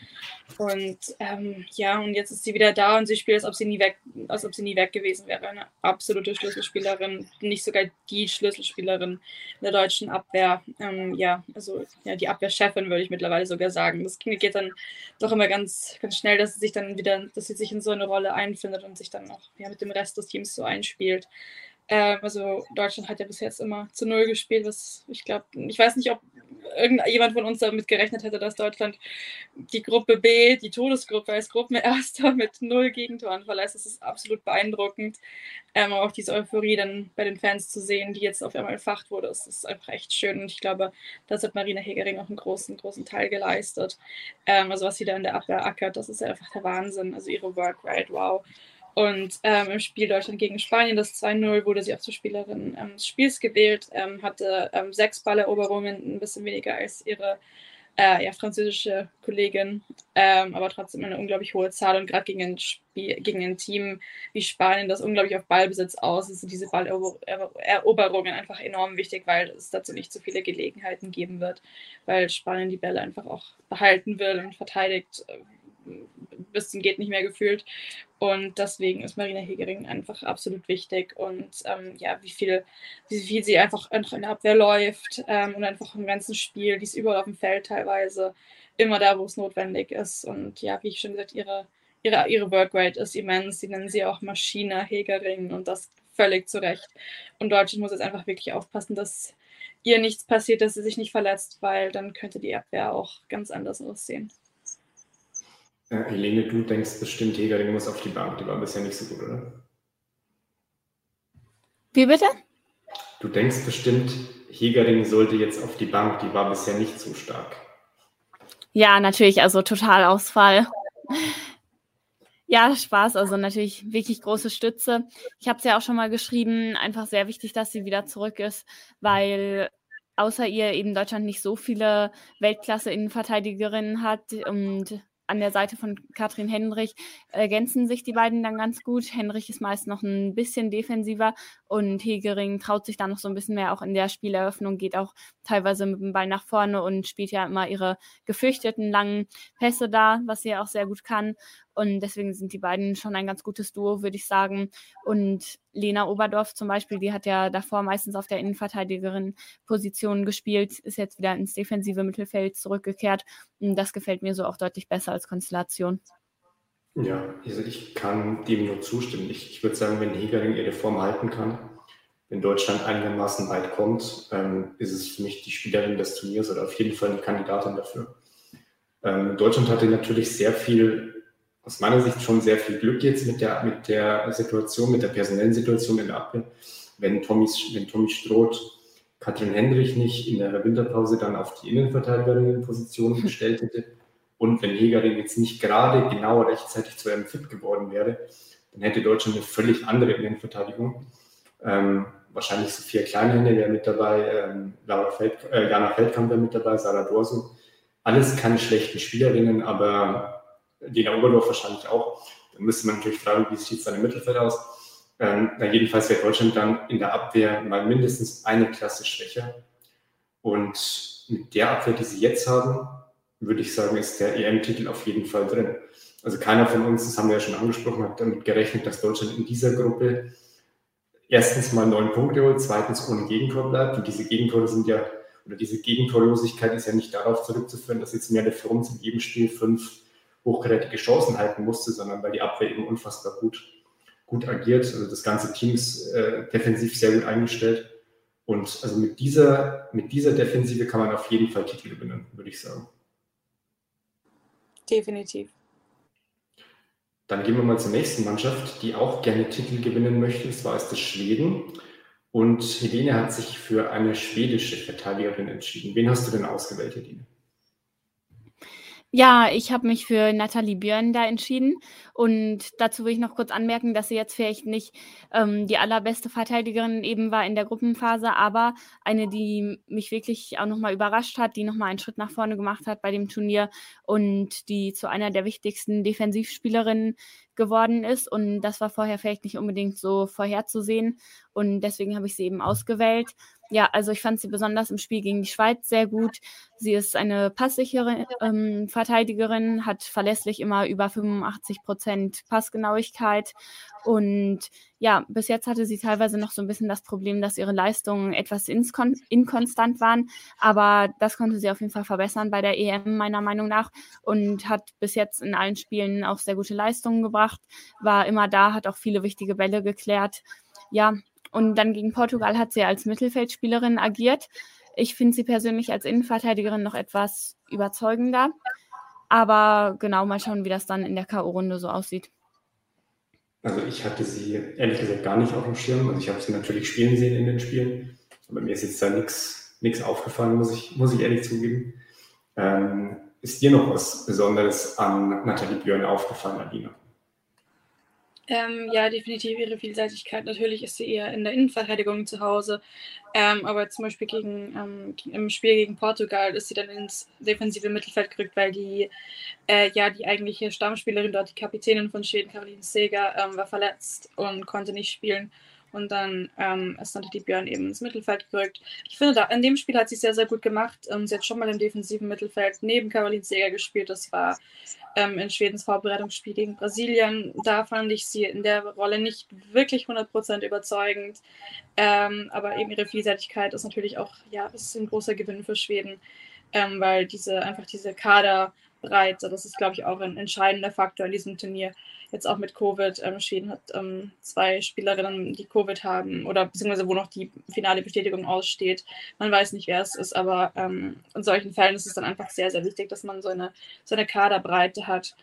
Und ähm, ja, und jetzt ist sie wieder da und sie spielt, als ob sie nie weg, als ob sie nie weg gewesen wäre. Eine absolute Schlüsselspielerin, nicht sogar die Schlüsselspielerin der deutschen Abwehr. Ähm, ja, also ja, die Abwehrchefin würde ich mittlerweile sogar sagen. Das geht dann doch immer ganz, ganz schnell, dass sie sich dann wieder, dass sie sich in so eine Rolle einfindet und sich dann auch ja, mit dem Rest des Teams so ein einspielt. Ähm, also Deutschland hat ja bis jetzt immer zu Null gespielt, was ich glaube, ich weiß nicht, ob irgendjemand von uns damit gerechnet hätte, dass Deutschland die Gruppe B, die Todesgruppe als Gruppenerster [LAUGHS] mit null Gegentoren verlässt. Das ist absolut beeindruckend. Ähm, auch diese Euphorie dann bei den Fans zu sehen, die jetzt auf einmal entfacht wurde, das ist einfach echt schön. Und ich glaube, das hat Marina Hegering auch einen großen, großen Teil geleistet. Ähm, also was sie da in der Abwehr ackert, das ist einfach der Wahnsinn. Also ihre Workrate, wow. Und ähm, im Spiel Deutschland gegen Spanien, das 2-0, wurde sie auch zur Spielerin ähm, des Spiels gewählt, ähm, hatte ähm, sechs Balleroberungen, ein bisschen weniger als ihre äh, ja, französische Kollegin, ähm, aber trotzdem eine unglaublich hohe Zahl. Und gerade gegen, ein gegen ein Team wie Spanien, das unglaublich auf Ballbesitz aus ist, sind diese Balleroberungen einfach enorm wichtig, weil es dazu nicht so viele Gelegenheiten geben wird, weil Spanien die Bälle einfach auch behalten will und verteidigt bis zum geht nicht mehr gefühlt. Und deswegen ist Marina Hegering einfach absolut wichtig. Und ähm, ja, wie viel, wie viel sie einfach in der Abwehr läuft ähm, und einfach im ganzen Spiel, die ist überall auf dem Feld teilweise, immer da, wo es notwendig ist. Und ja, wie ich schon gesagt, ihre, ihre, ihre Workrate ist immens. Sie nennen sie auch Maschine Hegering und das völlig zu Recht. Und Deutschland muss jetzt einfach wirklich aufpassen, dass ihr nichts passiert, dass sie sich nicht verletzt, weil dann könnte die Abwehr auch ganz anders aussehen. Äh, Helene, du denkst bestimmt, Hegering muss auf die Bank. Die war bisher nicht so gut, oder? Wie bitte? Du denkst bestimmt, Hegering sollte jetzt auf die Bank. Die war bisher nicht so stark. Ja, natürlich. Also Totalausfall. Ja, Spaß. Also natürlich wirklich große Stütze. Ich habe es ja auch schon mal geschrieben. Einfach sehr wichtig, dass sie wieder zurück ist, weil außer ihr eben Deutschland nicht so viele Weltklasse-Innenverteidigerinnen hat und an der Seite von Katrin Hendrich ergänzen sich die beiden dann ganz gut. Hendrich ist meist noch ein bisschen defensiver und Hegering traut sich da noch so ein bisschen mehr auch in der Spieleröffnung, geht auch teilweise mit dem Ball nach vorne und spielt ja immer ihre gefürchteten langen Pässe da, was sie ja auch sehr gut kann. Und deswegen sind die beiden schon ein ganz gutes Duo, würde ich sagen. Und Lena Oberdorf zum Beispiel, die hat ja davor meistens auf der Innenverteidigerin-Position gespielt, ist jetzt wieder ins defensive Mittelfeld zurückgekehrt. Und das gefällt mir so auch deutlich besser als Konstellation. Ja, also ich kann dem nur zustimmen. Ich, ich würde sagen, wenn Hegering ihre Form halten kann, wenn Deutschland einigermaßen weit kommt, ähm, ist es für mich die Spielerin des Turniers oder auf jeden Fall eine Kandidatin dafür. Ähm, Deutschland hatte natürlich sehr viel aus meiner Sicht schon sehr viel Glück jetzt mit der, mit der Situation, mit der personellen Situation in der Abwehr. Wenn Tommy, wenn Tommy Stroth Katrin Hendrich nicht in der Winterpause dann auf die Innenverteidigerinnenposition [LAUGHS] gestellt hätte und wenn Hegering jetzt nicht gerade genau rechtzeitig zu einem Fit geworden wäre, dann hätte Deutschland eine völlig andere Innenverteidigung. Ähm, wahrscheinlich Sophia Kleinhände wäre mit dabei, ähm, Laura Feld, äh, Jana Feldkamp wäre mit dabei, Sarah Dorso. Alles keine schlechten Spielerinnen, aber Lena Oberdorf wahrscheinlich auch. Dann müsste man natürlich fragen, wie sieht es dann im Mittelfeld aus? Ähm, na, jedenfalls wäre Deutschland dann in der Abwehr mal mindestens eine Klasse schwächer. Und mit der Abwehr, die sie jetzt haben, würde ich sagen, ist der EM-Titel auf jeden Fall drin. Also keiner von uns, das haben wir ja schon angesprochen, hat damit gerechnet, dass Deutschland in dieser Gruppe erstens mal neun Punkte holt, zweitens ohne Gegentor bleibt. Und diese Gegentore sind ja, oder diese Gegentorlosigkeit ist ja nicht darauf zurückzuführen, dass jetzt mehr der Front in jedem Spiel fünf hochkarätige Chancen halten musste, sondern weil die Abwehr eben unfassbar gut, gut agiert. Also das ganze Team ist äh, defensiv sehr gut eingestellt. Und also mit dieser, mit dieser Defensive kann man auf jeden Fall Titel gewinnen, würde ich sagen. Definitiv. Dann gehen wir mal zur nächsten Mannschaft, die auch gerne Titel gewinnen möchte. Das war es das Schweden. Und Helene hat sich für eine schwedische Verteidigerin entschieden. Wen hast du denn ausgewählt, Helene? Ja, ich habe mich für Nathalie Björn da entschieden. Und dazu will ich noch kurz anmerken, dass sie jetzt vielleicht nicht ähm, die allerbeste Verteidigerin eben war in der Gruppenphase, aber eine, die mich wirklich auch nochmal überrascht hat, die nochmal einen Schritt nach vorne gemacht hat bei dem Turnier und die zu einer der wichtigsten Defensivspielerinnen geworden ist. Und das war vorher vielleicht nicht unbedingt so vorherzusehen. Und deswegen habe ich sie eben ausgewählt. Ja, also ich fand sie besonders im Spiel gegen die Schweiz sehr gut. Sie ist eine passsichere ähm, Verteidigerin, hat verlässlich immer über 85 Prozent Passgenauigkeit. Und ja, bis jetzt hatte sie teilweise noch so ein bisschen das Problem, dass ihre Leistungen etwas inkonstant waren. Aber das konnte sie auf jeden Fall verbessern bei der EM, meiner Meinung nach. Und hat bis jetzt in allen Spielen auch sehr gute Leistungen gebracht. War immer da, hat auch viele wichtige Bälle geklärt. Ja, und dann gegen Portugal hat sie als Mittelfeldspielerin agiert. Ich finde sie persönlich als Innenverteidigerin noch etwas überzeugender. Aber genau mal schauen, wie das dann in der K.O.-Runde so aussieht. Also ich hatte sie ehrlich gesagt gar nicht auf dem Schirm. Also ich habe sie natürlich spielen sehen in den Spielen. Aber mir ist jetzt da nichts aufgefallen, muss ich, muss ich ehrlich zugeben. Ähm, ist dir noch was Besonderes an Nathalie Björn aufgefallen, Alina? Ähm, ja, definitiv ihre Vielseitigkeit. Natürlich ist sie eher in der Innenverteidigung zu Hause. Ähm, aber zum Beispiel gegen, ähm, im Spiel gegen Portugal ist sie dann ins defensive Mittelfeld gerückt, weil die, äh, ja, die eigentliche Stammspielerin dort, die Kapitänin von Schweden, Caroline Seger, ähm, war verletzt und konnte nicht spielen. Und dann ähm, ist natürlich die Björn eben ins Mittelfeld gerückt. Ich finde, da, in dem Spiel hat sie sehr, sehr gut gemacht. Ähm, sie hat schon mal im defensiven Mittelfeld neben Caroline Seger gespielt. Das war ähm, in Schwedens Vorbereitungsspiel gegen Brasilien. Da fand ich sie in der Rolle nicht wirklich 100% überzeugend. Ähm, aber eben ihre Vielseitigkeit ist natürlich auch ja, ist ein großer Gewinn für Schweden, ähm, weil diese einfach diese Kaderbreite, das ist, glaube ich, auch ein entscheidender Faktor in diesem Turnier jetzt auch mit Covid. Ähm, Schweden hat ähm, zwei Spielerinnen, die Covid haben oder beziehungsweise wo noch die finale Bestätigung aussteht. Man weiß nicht, wer es ist, aber ähm, in solchen Fällen ist es dann einfach sehr, sehr wichtig, dass man so eine, so eine Kaderbreite hat.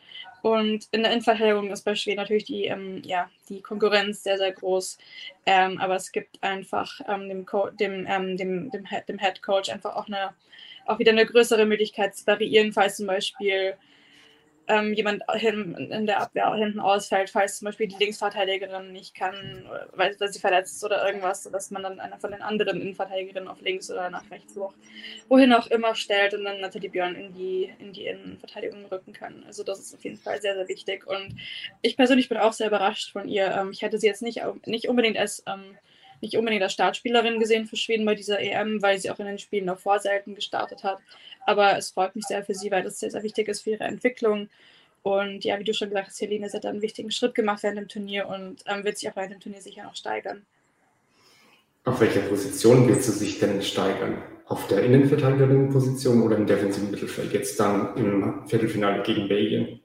Und in der Innenverteidigung ist bei Schweden natürlich die, ähm, ja, die Konkurrenz sehr, sehr groß. Ähm, aber es gibt einfach ähm, dem, Co dem, dem, dem, dem Head Coach einfach auch eine auch wieder eine größere Möglichkeit zu variieren, falls zum Beispiel ähm, jemand in der Abwehr hinten ausfällt, falls zum Beispiel die Linksverteidigerin nicht kann, weil, weil sie verletzt ist oder irgendwas, sodass man dann einer von den anderen Innenverteidigerinnen auf links oder nach rechts, wo, wohin auch immer stellt und dann natürlich Björn in die, in die Innenverteidigung rücken kann. Also das ist auf jeden Fall sehr, sehr wichtig. Und ich persönlich bin auch sehr überrascht von ihr. Ähm, ich hätte sie jetzt nicht, nicht unbedingt als ähm, nicht unbedingt als Startspielerin gesehen für Schweden bei dieser EM, weil sie auch in den Spielen davor selten gestartet hat. Aber es freut mich sehr für sie, weil das sehr, sehr wichtig ist für ihre Entwicklung. Und ja, wie du schon gesagt hast, Helene hat einen wichtigen Schritt gemacht während dem Turnier und ähm, wird sich auch während dem Turnier sicher noch steigern. Auf welcher Position willst du sich denn steigern? Auf der Innenverteidigerin-Position oder im defensiven Mittelfeld? Jetzt dann im Viertelfinale gegen Belgien?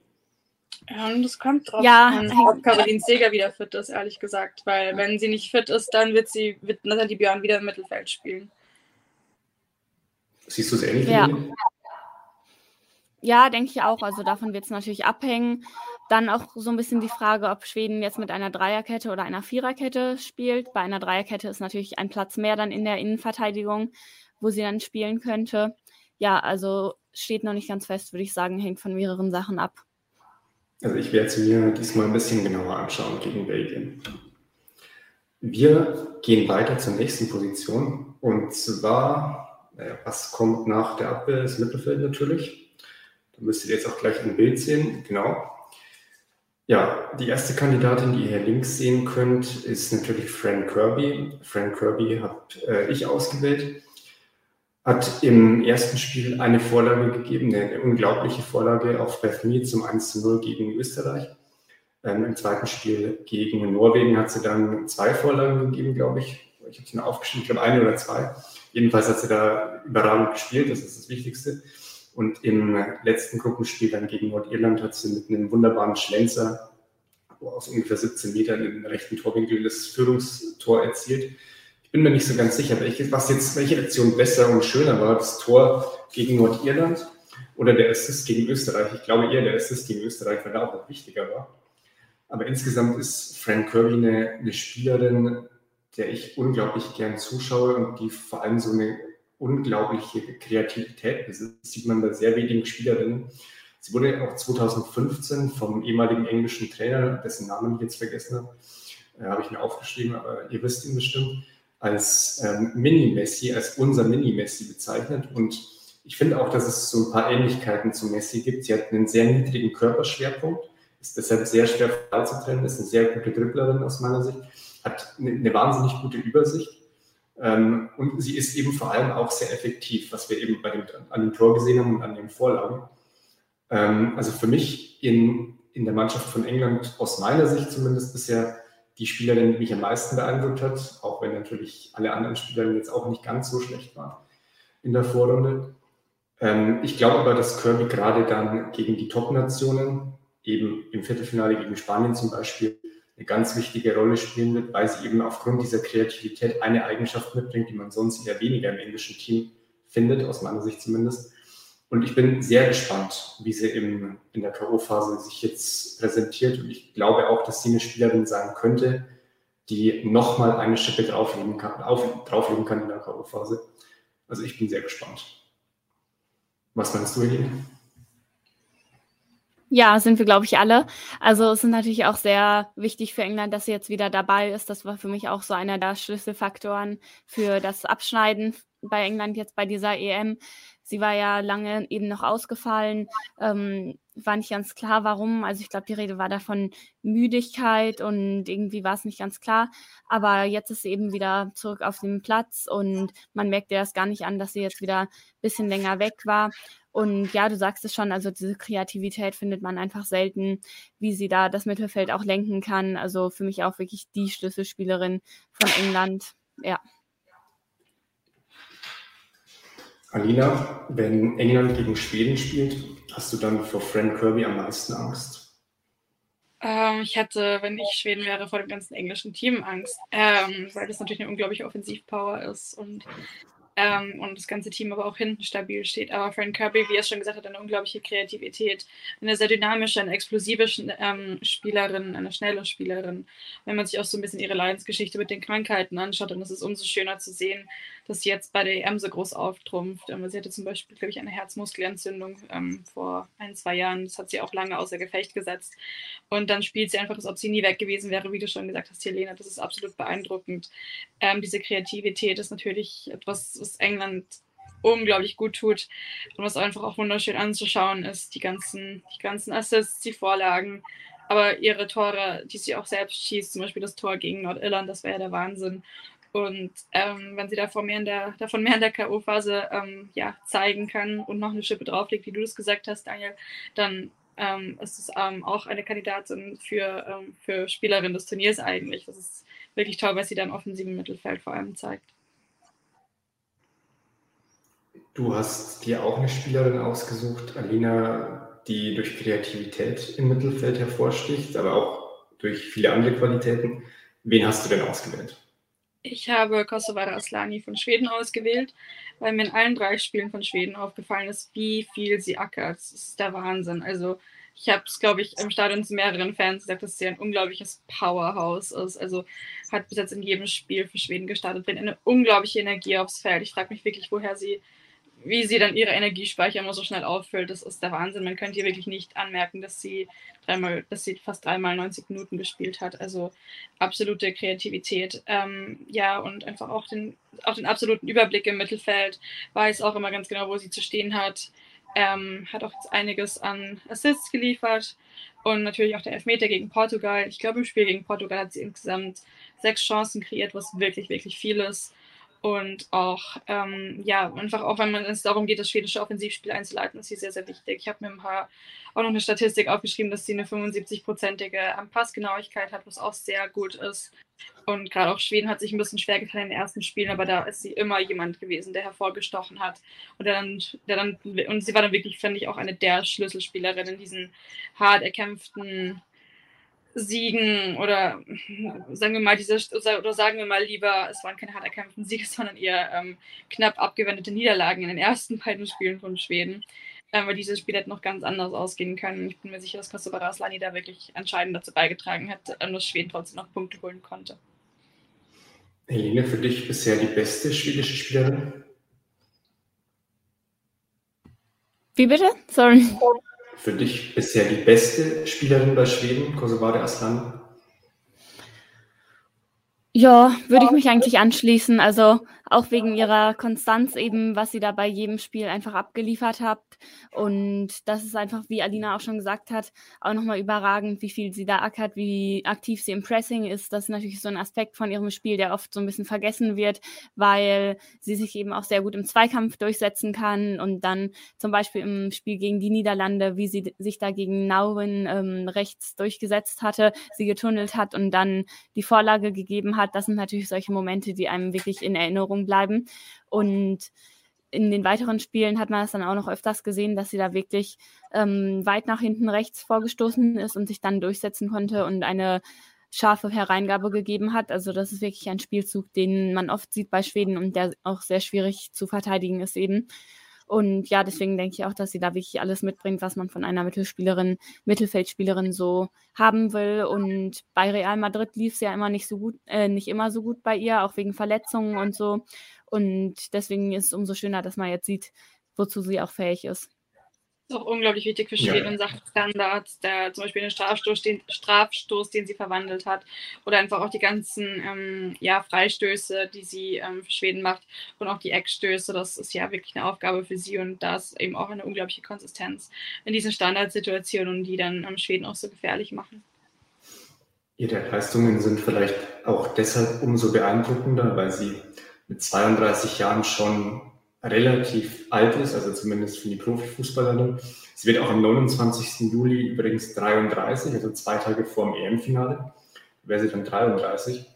Ja, das kommt drauf ja, an, ob Caroline Seger wieder fit ist, ehrlich gesagt. Weil wenn sie nicht fit ist, dann wird sie, wird Nathalie Björn wieder im Mittelfeld spielen. Siehst du es ähnlich? Ja. Ja, denke ich auch. Also davon wird es natürlich abhängen. Dann auch so ein bisschen die Frage, ob Schweden jetzt mit einer Dreierkette oder einer Viererkette spielt. Bei einer Dreierkette ist natürlich ein Platz mehr dann in der Innenverteidigung, wo sie dann spielen könnte. Ja, also steht noch nicht ganz fest, würde ich sagen, hängt von mehreren Sachen ab. Also ich werde es mir diesmal ein bisschen genauer anschauen gegen Belgien. Wir gehen weiter zur nächsten Position und zwar naja, was kommt nach der Abwehr? Das Mittelfeld natürlich. Da müsstet ihr jetzt auch gleich ein Bild sehen. Genau. Ja, die erste Kandidatin, die ihr hier links sehen könnt, ist natürlich Frank Kirby. Frank Kirby habe äh, ich ausgewählt. Hat im ersten Spiel eine Vorlage gegeben, eine unglaubliche Vorlage auf Beth Mead zum 1 zu 0 gegen Österreich. Ähm, Im zweiten Spiel gegen Norwegen hat sie dann zwei Vorlagen gegeben, glaube ich. Ich habe sie noch aufgeschrieben, ich glaube eine oder zwei. Jedenfalls hat sie da überragend gespielt, das ist das Wichtigste. Und im letzten Gruppenspiel dann gegen Nordirland hat sie mit einem wunderbaren Schlenzer aus ungefähr 17 Metern im rechten Torwinkel das Führungstor erzielt. Ich bin mir nicht so ganz sicher, welche, was jetzt, welche Aktion besser und schöner war, das Tor gegen Nordirland oder der Assist gegen Österreich. Ich glaube eher der Assist gegen Österreich, weil da auch wichtiger war. Aber insgesamt ist Frank Kirby eine, eine Spielerin, der ich unglaublich gern zuschaue und die vor allem so eine unglaubliche Kreativität besitzt. Das sieht man bei sehr wenigen Spielerinnen. Sie wurde auch 2015 vom ehemaligen englischen Trainer, dessen Namen ich jetzt vergessen habe, äh, habe ich mir aufgeschrieben, aber ihr wisst ihn bestimmt, als ähm, Mini-Messi, als unser Mini-Messi bezeichnet. Und ich finde auch, dass es so ein paar Ähnlichkeiten zu Messi gibt. Sie hat einen sehr niedrigen Körperschwerpunkt, ist deshalb sehr schwer frei zu trennen, ist eine sehr gute Dribblerin aus meiner Sicht, hat eine, eine wahnsinnig gute Übersicht. Ähm, und sie ist eben vor allem auch sehr effektiv, was wir eben bei dem, an dem Tor gesehen haben und an den Vorlagen. Ähm, also für mich in, in der Mannschaft von England aus meiner Sicht zumindest bisher die Spielerin, die mich am meisten beeindruckt hat, auch wenn natürlich alle anderen Spielerinnen jetzt auch nicht ganz so schlecht waren in der Vorrunde. Ähm, ich glaube aber, dass Kirby gerade dann gegen die Top-Nationen, eben im Viertelfinale gegen Spanien zum Beispiel, eine ganz wichtige Rolle spielen wird, weil sie eben aufgrund dieser Kreativität eine Eigenschaft mitbringt, die man sonst eher weniger im englischen Team findet, aus meiner Sicht zumindest. Und ich bin sehr gespannt, wie sie im, in der K.O.-Phase sich jetzt präsentiert. Und ich glaube auch, dass sie eine Spielerin sein könnte, die nochmal eine Schippe drauflegen kann, auf, drauflegen kann in der K.O.-Phase. Also ich bin sehr gespannt. Was meinst du, Eline? Ja, sind wir, glaube ich, alle. Also es ist natürlich auch sehr wichtig für England, dass sie jetzt wieder dabei ist. Das war für mich auch so einer der Schlüsselfaktoren für das Abschneiden bei England jetzt bei dieser EM. Sie war ja lange eben noch ausgefallen, ähm, war nicht ganz klar, warum. Also ich glaube, die Rede war da von Müdigkeit und irgendwie war es nicht ganz klar. Aber jetzt ist sie eben wieder zurück auf dem Platz und man merkt ihr das gar nicht an, dass sie jetzt wieder ein bisschen länger weg war. Und ja, du sagst es schon, also diese Kreativität findet man einfach selten, wie sie da das Mittelfeld auch lenken kann. Also für mich auch wirklich die Schlüsselspielerin von England. Ja. Alina, wenn England gegen Schweden spielt, hast du dann vor Frank Kirby am meisten Angst? Ähm, ich hätte, wenn ich Schweden wäre, vor dem ganzen englischen Team Angst, ähm, weil das natürlich eine unglaubliche Offensivpower ist und ähm, und das ganze Team aber auch hinten stabil steht. Aber Frank Kirby, wie er schon gesagt hat, eine unglaubliche Kreativität, eine sehr dynamische, eine explosive ähm, Spielerin, eine schnelle Spielerin. Wenn man sich auch so ein bisschen ihre Leidensgeschichte mit den Krankheiten anschaut, dann ist es umso schöner zu sehen, sie jetzt bei der EM so groß auftrumpft. Ähm, sie hatte zum Beispiel, glaube ich, eine Herzmuskelentzündung ähm, vor ein, zwei Jahren. Das hat sie auch lange außer Gefecht gesetzt. Und dann spielt sie einfach, als ob sie nie weg gewesen wäre, wie du schon gesagt hast, Helena. Das ist absolut beeindruckend. Ähm, diese Kreativität ist natürlich etwas, was England unglaublich gut tut und was einfach auch wunderschön anzuschauen ist. Die ganzen, die ganzen Assists, die Vorlagen, aber ihre Tore, die sie auch selbst schießt, zum Beispiel das Tor gegen Nordirland, das wäre ja der Wahnsinn. Und ähm, wenn sie davon mehr in der, davon mehr in der K.O.-Phase ähm, ja, zeigen kann und noch eine Schippe drauflegt, wie du das gesagt hast, Daniel, dann ähm, ist es ähm, auch eine Kandidatin für, ähm, für Spielerin des Turniers eigentlich. Das ist wirklich toll, was sie dann offensiv im Mittelfeld vor allem zeigt. Du hast dir auch eine Spielerin ausgesucht, Alina, die durch Kreativität im Mittelfeld hervorsticht, aber auch durch viele andere Qualitäten. Wen hast du denn ausgewählt? Ich habe Kosovare Aslani von Schweden ausgewählt, weil mir in allen drei Spielen von Schweden aufgefallen ist, wie viel sie ackert. Das ist der Wahnsinn. Also ich habe es, glaube ich, im Stadion zu mehreren Fans gesagt, dass sie ein unglaubliches Powerhouse ist. Also hat bis jetzt in jedem Spiel für Schweden gestartet, bringt eine unglaubliche Energie aufs Feld. Ich frage mich wirklich, woher sie wie sie dann ihre Energiespeicher immer so schnell auffüllt, das ist der Wahnsinn. Man könnte ihr wirklich nicht anmerken, dass sie dreimal, dass sie fast dreimal 90 Minuten gespielt hat. Also absolute Kreativität. Ähm, ja, und einfach auch den, auch den absoluten Überblick im Mittelfeld, weiß auch immer ganz genau, wo sie zu stehen hat. Ähm, hat auch jetzt einiges an Assists geliefert und natürlich auch der Elfmeter gegen Portugal. Ich glaube, im Spiel gegen Portugal hat sie insgesamt sechs Chancen kreiert, was wirklich, wirklich viel ist. Und auch, ähm, ja, einfach auch, wenn man es darum geht, das schwedische Offensivspiel einzuleiten, ist sie sehr, sehr wichtig. Ich habe mir ein paar, auch noch eine Statistik aufgeschrieben, dass sie eine 75-prozentige Passgenauigkeit hat, was auch sehr gut ist. Und gerade auch Schweden hat sich ein bisschen schwer getan in den ersten Spielen, aber da ist sie immer jemand gewesen, der hervorgestochen hat. Und, der dann, der dann, und sie war dann wirklich, finde ich, auch eine der Schlüsselspielerinnen in diesen hart erkämpften Siegen oder sagen wir mal diese oder sagen wir mal lieber, es waren keine hart erkämpften Siege, [LAUGHS] sondern eher ähm, knapp abgewendete Niederlagen in den ersten beiden Spielen von Schweden. Ähm, weil dieses Spiel hätte noch ganz anders ausgehen können. Ich bin mir sicher, dass Kosovo Raslani da wirklich entscheidend dazu beigetragen hat, ähm, dass Schweden trotzdem noch Punkte holen konnte. Helene, für dich bisher die beste schwedische Spielerin? Wie bitte? Sorry. Für dich bisher die beste Spielerin bei Schweden, Kosovare Aslan? Ja, würde ich mich eigentlich anschließen. Also auch wegen ihrer Konstanz eben, was sie da bei jedem Spiel einfach abgeliefert hat. Und das ist einfach, wie Alina auch schon gesagt hat, auch nochmal überragend, wie viel sie da ackert, wie aktiv sie im Pressing ist. Das ist natürlich so ein Aspekt von ihrem Spiel, der oft so ein bisschen vergessen wird, weil sie sich eben auch sehr gut im Zweikampf durchsetzen kann und dann zum Beispiel im Spiel gegen die Niederlande, wie sie sich da gegen Nauwen ähm, rechts durchgesetzt hatte, sie getunnelt hat und dann die Vorlage gegeben hat. Das sind natürlich solche Momente, die einem wirklich in Erinnerung bleiben. Und in den weiteren Spielen hat man es dann auch noch öfters gesehen, dass sie da wirklich ähm, weit nach hinten rechts vorgestoßen ist und sich dann durchsetzen konnte und eine scharfe Hereingabe gegeben hat. Also das ist wirklich ein Spielzug, den man oft sieht bei Schweden und der auch sehr schwierig zu verteidigen ist eben. Und ja, deswegen denke ich auch, dass sie da wirklich alles mitbringt, was man von einer Mittelspielerin, Mittelfeldspielerin so haben will. Und bei Real Madrid lief es ja immer nicht so gut, äh, nicht immer so gut bei ihr, auch wegen Verletzungen und so. Und deswegen ist es umso schöner, dass man jetzt sieht, wozu sie auch fähig ist ist auch unglaublich wichtig für Schweden ja. in Sachen Standards, der zum Beispiel den Strafstoß, den Strafstoß, den sie verwandelt hat, oder einfach auch die ganzen ähm, ja, Freistöße, die sie ähm, für Schweden macht und auch die Eckstöße. Das ist ja wirklich eine Aufgabe für sie und da ist eben auch eine unglaubliche Konsistenz in diesen Standardsituationen, die dann ähm, Schweden auch so gefährlich machen. Ihre Leistungen sind vielleicht auch deshalb umso beeindruckender, weil sie mit 32 Jahren schon relativ alt ist, also zumindest für die Profifußballerin. Sie wird auch am 29. Juli übrigens 33, also zwei Tage vor dem EM-Finale, wäre sie dann 33.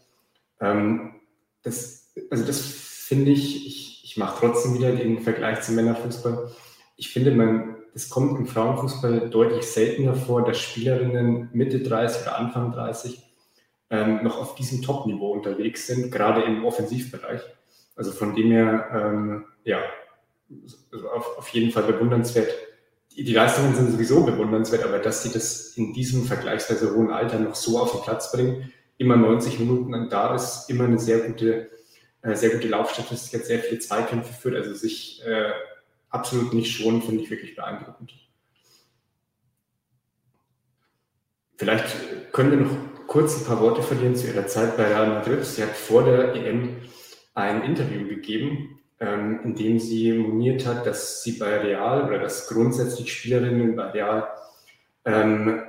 Ähm, das, also das finde ich, ich, ich mache trotzdem wieder den Vergleich zum Männerfußball. Ich finde, man, das kommt im Frauenfußball deutlich seltener vor, dass Spielerinnen Mitte 30 oder Anfang 30 ähm, noch auf diesem Top-Niveau unterwegs sind, gerade im Offensivbereich. Also von dem her, ähm, ja, also auf, auf jeden Fall bewundernswert. Die, die, Leistungen sind sowieso bewundernswert, aber dass sie das in diesem vergleichsweise hohen Alter noch so auf den Platz bringen, immer 90 Minuten lang da ist, immer eine sehr gute, äh, sehr gute Laufstatistik, hat sehr viele Zweikämpfe führt, also sich äh, absolut nicht schonen, finde ich wirklich beeindruckend. Vielleicht können wir noch kurz ein paar Worte verlieren zu ihrer Zeit bei Real Madrid. Sie hat vor der EM ein Interview gegeben, ähm, in dem sie moniert hat, dass sie bei Real oder dass grundsätzlich Spielerinnen bei Real, ähm,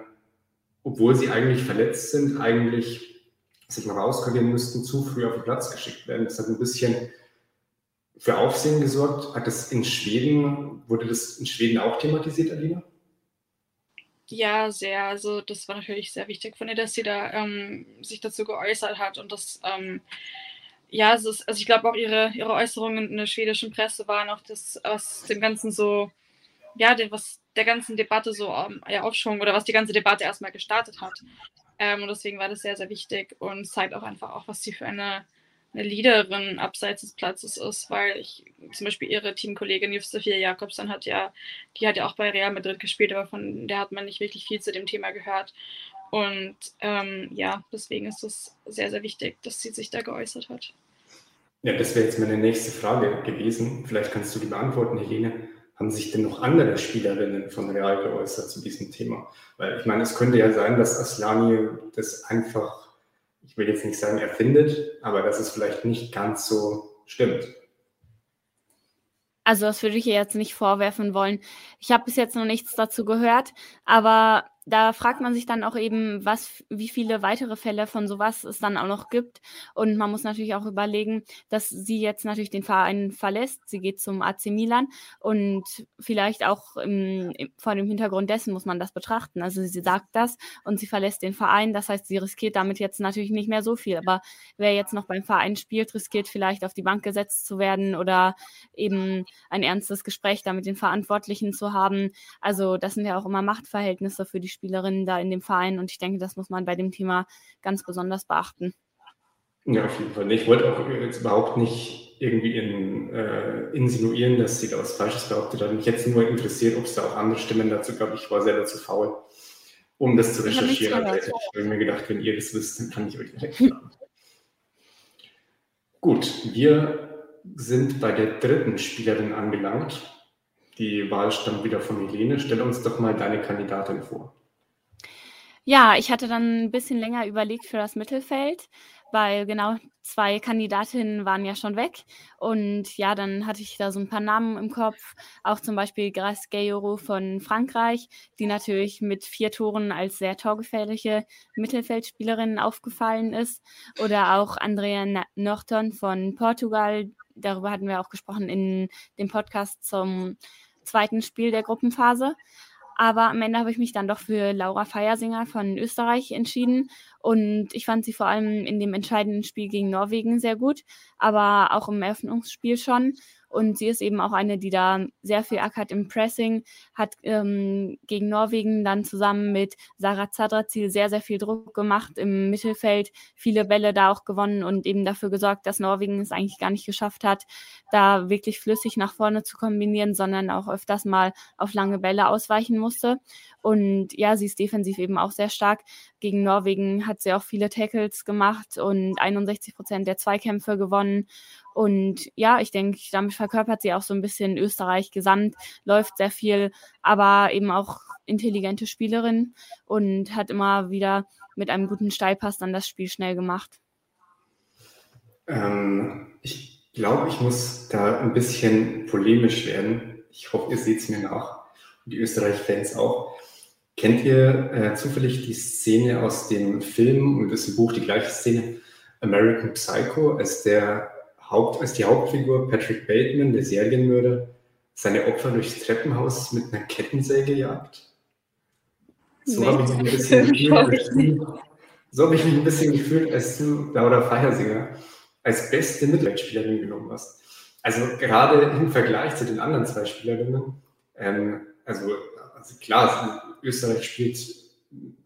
obwohl sie eigentlich verletzt sind, eigentlich sich mal rauskurieren müssten, zu früh auf den Platz geschickt werden. Das hat ein bisschen für Aufsehen gesorgt. Hat das in Schweden, wurde das in Schweden auch thematisiert, Alina? Ja, sehr. Also das war natürlich sehr wichtig von ihr, dass sie da ähm, sich dazu geäußert hat und das ähm, ja, es ist, also ich glaube auch ihre, ihre Äußerungen in der schwedischen Presse waren auch das aus dem Ganzen so, ja, den, was der ganzen Debatte so um, ja, Aufschwung oder was die ganze Debatte erstmal gestartet hat. Ähm, und deswegen war das sehr, sehr wichtig und zeigt auch einfach auch, was sie für eine, eine Leaderin abseits des Platzes ist, weil ich zum Beispiel ihre Teamkollegin Sophia Jakobsen hat ja, die hat ja auch bei Real Madrid gespielt, aber von der hat man nicht wirklich viel zu dem Thema gehört. Und ähm, ja, deswegen ist es sehr, sehr wichtig, dass sie sich da geäußert hat. Ja, das wäre jetzt meine nächste Frage gewesen. Vielleicht kannst du die beantworten, Helene. Haben sich denn noch andere Spielerinnen von Real geäußert zu diesem Thema? Weil ich meine, es könnte ja sein, dass Aslani das einfach, ich will jetzt nicht sagen erfindet, aber dass es vielleicht nicht ganz so stimmt. Also das würde ich ihr jetzt nicht vorwerfen wollen. Ich habe bis jetzt noch nichts dazu gehört, aber da fragt man sich dann auch eben, was, wie viele weitere Fälle von sowas es dann auch noch gibt. Und man muss natürlich auch überlegen, dass sie jetzt natürlich den Verein verlässt. Sie geht zum AC Milan und vielleicht auch im, im, vor dem Hintergrund dessen muss man das betrachten. Also sie sagt das und sie verlässt den Verein. Das heißt, sie riskiert damit jetzt natürlich nicht mehr so viel. Aber wer jetzt noch beim Verein spielt, riskiert vielleicht auf die Bank gesetzt zu werden oder eben ein ernstes Gespräch da mit den Verantwortlichen zu haben. Also das sind ja auch immer Machtverhältnisse für die Spielerinnen da in dem Verein und ich denke, das muss man bei dem Thema ganz besonders beachten. Ja, auf jeden Fall. Ich wollte auch jetzt überhaupt nicht irgendwie in, äh, insinuieren, dass sie da was Falsches behauptet hat. Mich jetzt nur interessiert, ob es da auch andere Stimmen dazu gab. Ich war selber zu faul, um das zu recherchieren. Ich habe mir gedacht, wenn ihr das wisst, dann kann ich euch direkt fragen. Gut, wir sind bei der dritten Spielerin angelangt. Die Wahl stammt wieder von Helene. Stell uns doch mal deine Kandidatin vor. Ja, ich hatte dann ein bisschen länger überlegt für das Mittelfeld, weil genau zwei Kandidatinnen waren ja schon weg. Und ja, dann hatte ich da so ein paar Namen im Kopf, auch zum Beispiel Grace Gayoro von Frankreich, die natürlich mit vier Toren als sehr torgefährliche Mittelfeldspielerin aufgefallen ist. Oder auch Andrea Norton von Portugal. Darüber hatten wir auch gesprochen in dem Podcast zum zweiten Spiel der Gruppenphase. Aber am Ende habe ich mich dann doch für Laura Feiersinger von Österreich entschieden. Und ich fand sie vor allem in dem entscheidenden Spiel gegen Norwegen sehr gut, aber auch im Eröffnungsspiel schon. Und sie ist eben auch eine, die da sehr viel ackert im Pressing, hat ähm, gegen Norwegen dann zusammen mit Sarah Zadrazil sehr, sehr viel Druck gemacht im Mittelfeld, viele Bälle da auch gewonnen und eben dafür gesorgt, dass Norwegen es eigentlich gar nicht geschafft hat, da wirklich flüssig nach vorne zu kombinieren, sondern auch öfters mal auf lange Bälle ausweichen musste. Und ja, sie ist defensiv eben auch sehr stark. Gegen Norwegen hat sie auch viele Tackles gemacht und 61 Prozent der Zweikämpfe gewonnen. Und ja, ich denke, damit verkörpert sie auch so ein bisschen Österreich gesamt, läuft sehr viel, aber eben auch intelligente Spielerin und hat immer wieder mit einem guten Steilpass dann das Spiel schnell gemacht. Ähm, ich glaube, ich muss da ein bisschen polemisch werden. Ich hoffe, ihr seht es mir nach. Und die Österreich-Fans auch. Kennt ihr äh, zufällig die Szene aus dem Film und das Buch die gleiche Szene American Psycho, als der Haupt, als die Hauptfigur Patrick Bateman, der Serienmörder, seine Opfer durchs Treppenhaus mit einer Kettensäge jagt? So habe ich mich ein bisschen [LAUGHS] gefühlt. so habe ich mich ein bisschen gefühlt, als du Laura Feiersinger als beste Mittelfeldspielerin genommen hast. Also gerade im Vergleich zu den anderen zwei Spielerinnen, ähm, also klar, Österreich spielt,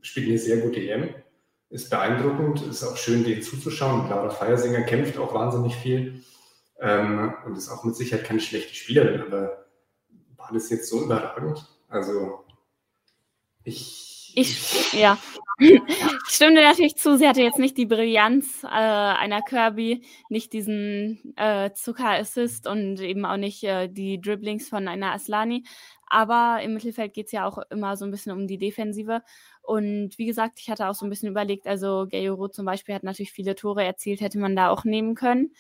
spielt eine sehr gute EM, ist beeindruckend, ist auch schön, denen zuzuschauen. Laura Feiersinger kämpft auch wahnsinnig viel ähm, und ist auch mit Sicherheit keine schlechte Spielerin, aber war das jetzt so überragend? Also, ich. Ich, ja. Ich stimme natürlich zu, sie hatte jetzt nicht die Brillanz äh, einer Kirby, nicht diesen äh, Zucker-Assist und eben auch nicht äh, die Dribblings von einer Aslani. Aber im Mittelfeld geht es ja auch immer so ein bisschen um die Defensive. Und wie gesagt, ich hatte auch so ein bisschen überlegt, also Gayoro zum Beispiel hat natürlich viele Tore erzielt, hätte man da auch nehmen können.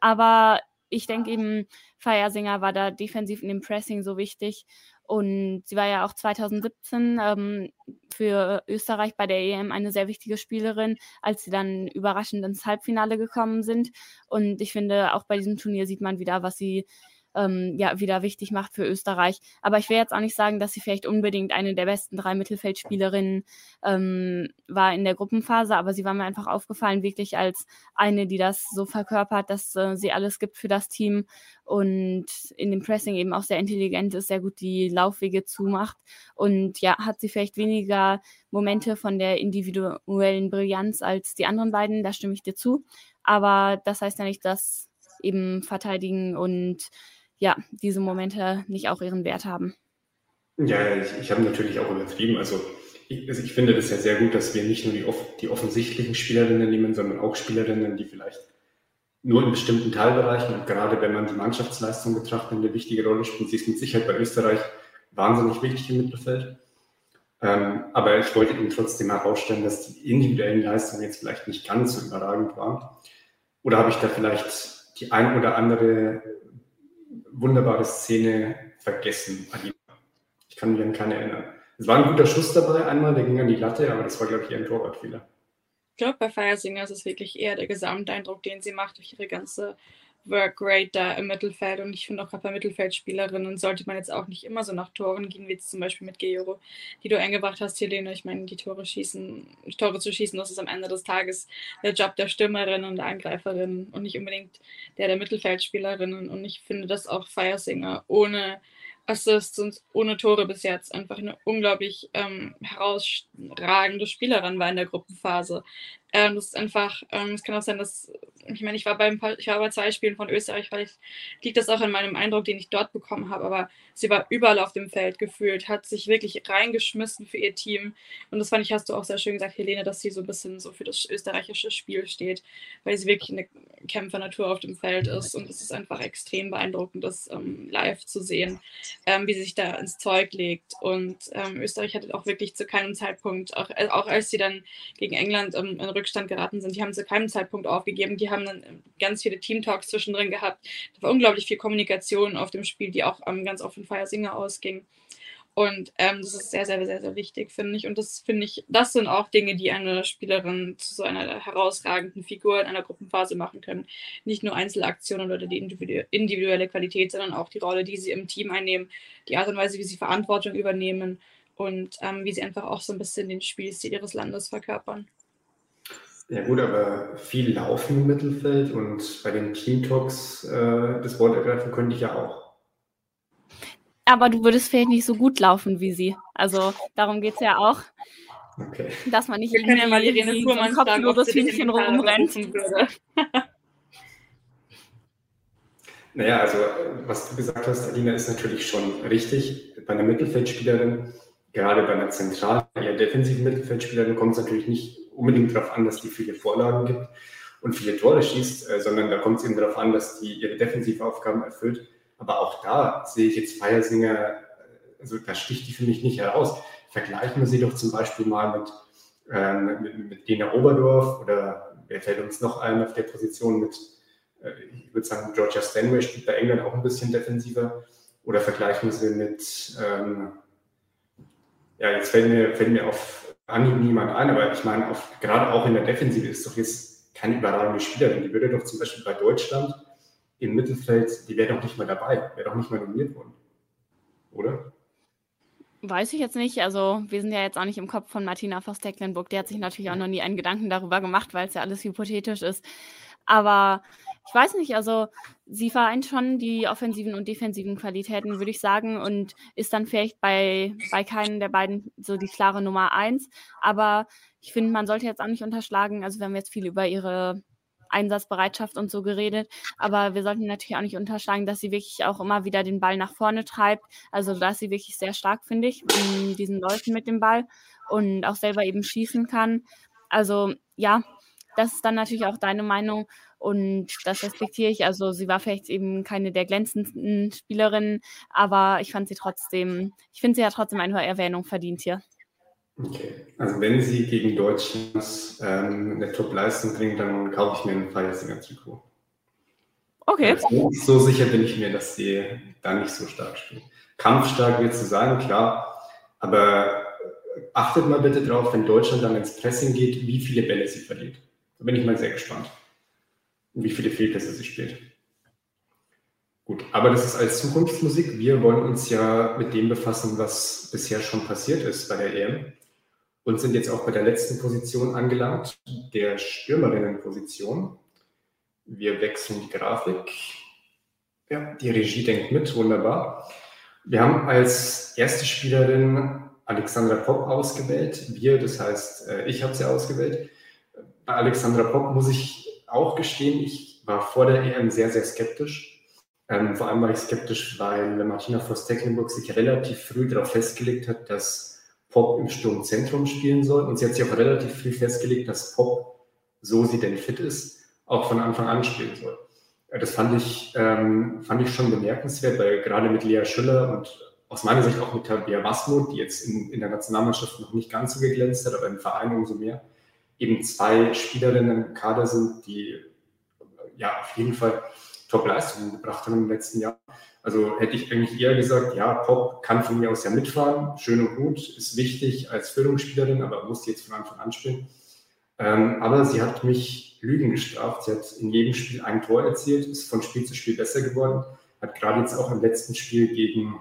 Aber ich denke eben, Feiersinger war da defensiv in dem Pressing so wichtig. Und sie war ja auch 2017 ähm, für Österreich bei der EM eine sehr wichtige Spielerin, als sie dann überraschend ins Halbfinale gekommen sind. Und ich finde, auch bei diesem Turnier sieht man wieder, was sie ähm, ja, wieder wichtig macht für Österreich. Aber ich will jetzt auch nicht sagen, dass sie vielleicht unbedingt eine der besten drei Mittelfeldspielerinnen ähm, war in der Gruppenphase, aber sie war mir einfach aufgefallen, wirklich als eine, die das so verkörpert, dass äh, sie alles gibt für das Team und in dem Pressing eben auch sehr intelligent ist, sehr gut die Laufwege zumacht. Und ja, hat sie vielleicht weniger Momente von der individuellen Brillanz als die anderen beiden, da stimme ich dir zu. Aber das heißt ja nicht, dass eben verteidigen und ja, diese Momente nicht auch ihren Wert haben. Ja, ich, ich habe natürlich auch übertrieben. Also ich, also ich, finde das ja sehr gut, dass wir nicht nur die, die offensichtlichen Spielerinnen nehmen, sondern auch Spielerinnen, die vielleicht nur in bestimmten Teilbereichen und gerade wenn man die Mannschaftsleistung betrachtet, eine wichtige Rolle spielen. Sie ist mit Sicherheit bei Österreich wahnsinnig wichtig im Mittelfeld. Ähm, aber ich wollte eben trotzdem herausstellen, dass die individuellen Leistungen jetzt vielleicht nicht ganz so überragend waren. Oder habe ich da vielleicht die ein oder andere wunderbare Szene vergessen. Ich kann mich an keine erinnern. Es war ein guter Schuss dabei, einmal, der ging an die Latte, aber das war, glaube ich, eher ein Torwartfehler. Ich glaube, bei Feiersinger ist es wirklich eher der Gesamteindruck, den sie macht durch ihre ganze Workrate da im Mittelfeld. Und ich finde auch gerade bei Mittelfeldspielerinnen sollte man jetzt auch nicht immer so nach Toren gehen, wie jetzt zum Beispiel mit Georo, die du eingebracht hast, Helene. Ich meine, die Tore schießen, Tore zu schießen, das ist am Ende des Tages der Job der Stürmerin und der Angreiferin und nicht unbedingt der der Mittelfeldspielerinnen. Und ich finde, dass auch Feiersinger ohne Assists und ohne Tore bis jetzt einfach eine unglaublich ähm, herausragende Spielerin war in der Gruppenphase. Ähm, das ist einfach, ähm, es kann auch sein, dass, ich meine, ich war, beim, ich war bei zwei Spielen von Österreich, vielleicht liegt das auch in meinem Eindruck, den ich dort bekommen habe, aber sie war überall auf dem Feld gefühlt, hat sich wirklich reingeschmissen für ihr Team. Und das fand ich, hast du auch sehr schön gesagt, Helene, dass sie so ein bisschen so für das österreichische Spiel steht, weil sie wirklich eine Kämpfernatur auf dem Feld ist. Und es ist einfach extrem beeindruckend, das ähm, live zu sehen, ähm, wie sie sich da ins Zeug legt. Und ähm, Österreich hatte auch wirklich zu keinem Zeitpunkt, auch, äh, auch als sie dann gegen England ähm, in Rückstand geraten sind, die haben zu keinem Zeitpunkt aufgegeben. Die haben dann ähm, ganz viele Team-Talks zwischendrin gehabt. Da war unglaublich viel Kommunikation auf dem Spiel, die auch ähm, ganz offen Fire Singer ausging. Und ähm, das ist sehr, sehr, sehr, sehr wichtig, finde ich. Und das finde ich, das sind auch Dinge, die eine Spielerin zu so einer herausragenden Figur in einer Gruppenphase machen können. Nicht nur Einzelaktionen oder die individuelle Qualität, sondern auch die Rolle, die sie im Team einnehmen, die Art und Weise, wie sie Verantwortung übernehmen und ähm, wie sie einfach auch so ein bisschen den Spielstil ihres Landes verkörpern. Ja gut, aber viel Laufen im Mittelfeld und bei den Team Talks äh, das Wort ergreifen könnte ich ja auch. Aber du würdest vielleicht nicht so gut laufen wie sie. Also darum geht es ja auch. Okay. Dass man nicht Wir können ja mal Irene so ein kopfloses Hühnchen rumrennt. [LAUGHS] Naja, also was du gesagt hast, Alina, ist natürlich schon richtig. Bei einer Mittelfeldspielerin, gerade bei einer zentralen, eher defensiven Mittelfeldspielerin, kommt es natürlich nicht unbedingt darauf an, dass die viele Vorlagen gibt und viele Tore schießt, äh, sondern da kommt es eben darauf an, dass die ihre Defensivaufgaben erfüllt. Aber auch da sehe ich jetzt Feiersinger, also da sticht die für mich nicht heraus. Vergleichen wir sie doch zum Beispiel mal mit, ähm, mit, mit Dena Oberdorf oder wer fällt uns noch ein auf der Position mit, äh, ich würde sagen, Georgia Stanway spielt bei England auch ein bisschen defensiver. Oder vergleichen wir sie mit, ähm, ja, jetzt fällt mir, fällt mir auf Anhieb niemand ein, aber ich meine, auf, gerade auch in der Defensive ist doch jetzt keine überragende Spielerin. Die würde doch zum Beispiel bei Deutschland im Mittelfeld, die wäre doch nicht mal dabei, wäre doch nicht mal nominiert worden. Oder? Weiß ich jetzt nicht. Also, wir sind ja jetzt auch nicht im Kopf von Martina Voss-Tecklenburg. Der hat sich natürlich auch noch nie einen Gedanken darüber gemacht, weil es ja alles hypothetisch ist. Aber ich weiß nicht, also sie vereint schon die offensiven und defensiven Qualitäten, würde ich sagen, und ist dann vielleicht bei, bei keinem der beiden so die klare Nummer eins. Aber ich finde, man sollte jetzt auch nicht unterschlagen, also wir haben jetzt viel über ihre Einsatzbereitschaft und so geredet, aber wir sollten natürlich auch nicht unterschlagen, dass sie wirklich auch immer wieder den Ball nach vorne treibt. Also da ist sie wirklich sehr stark, finde ich, in diesen Läufen mit dem Ball und auch selber eben schießen kann. Also ja, das ist dann natürlich auch deine Meinung und das respektiere ich. Also sie war vielleicht eben keine der glänzendsten Spielerinnen, aber ich fand sie trotzdem, ich finde sie ja trotzdem eine Erwähnung verdient hier. Okay, also wenn sie gegen Deutschland ähm, eine Top-Leistung bringt, dann kaufe ich mir ein Feiersinger-Trikot. Okay. Also, so sicher bin ich mir, dass sie da nicht so stark spielt. Kampfstark wird sie sein, klar, aber achtet mal bitte drauf, wenn Deutschland dann ins Pressing geht, wie viele Bälle sie verliert. Da bin ich mal sehr gespannt, wie viele Fehlpässe sie spielt. Gut, aber das ist als Zukunftsmusik. Wir wollen uns ja mit dem befassen, was bisher schon passiert ist bei der EM und sind jetzt auch bei der letzten Position angelangt, der Stürmerinnenposition. Wir wechseln die Grafik. Ja, die Regie denkt mit, wunderbar. Wir haben als erste Spielerin Alexandra Popp ausgewählt. Wir, das heißt, äh, ich habe sie ausgewählt. Bei Alexandra Popp muss ich auch gestehen, ich war vor der EM sehr, sehr skeptisch. Ähm, vor allem war ich skeptisch, weil Martina Voss-Tecklenburg sich relativ früh darauf festgelegt hat, dass Pop im Sturmzentrum spielen soll. Und sie hat sich auch relativ früh festgelegt, dass Pop, so sie denn fit ist, auch von Anfang an spielen soll. Das fand ich, ähm, fand ich schon bemerkenswert, weil gerade mit Lea Schüller und aus meiner Sicht auch mit Tabea Wasmuth, die jetzt in, in der Nationalmannschaft noch nicht ganz so geglänzt hat, aber im Verein umso mehr, eben zwei Spielerinnen im Kader sind, die ja auf jeden Fall Top-Leistungen gebracht haben im letzten Jahr. Also hätte ich eigentlich eher gesagt, ja, Pop kann von mir aus ja mitfahren, schön und gut, ist wichtig als Führungsspielerin, aber muss jetzt von Anfang an spielen. Ähm, aber sie hat mich Lügen gestraft. Sie hat in jedem Spiel ein Tor erzielt, ist von Spiel zu Spiel besser geworden, hat gerade jetzt auch im letzten Spiel gegen,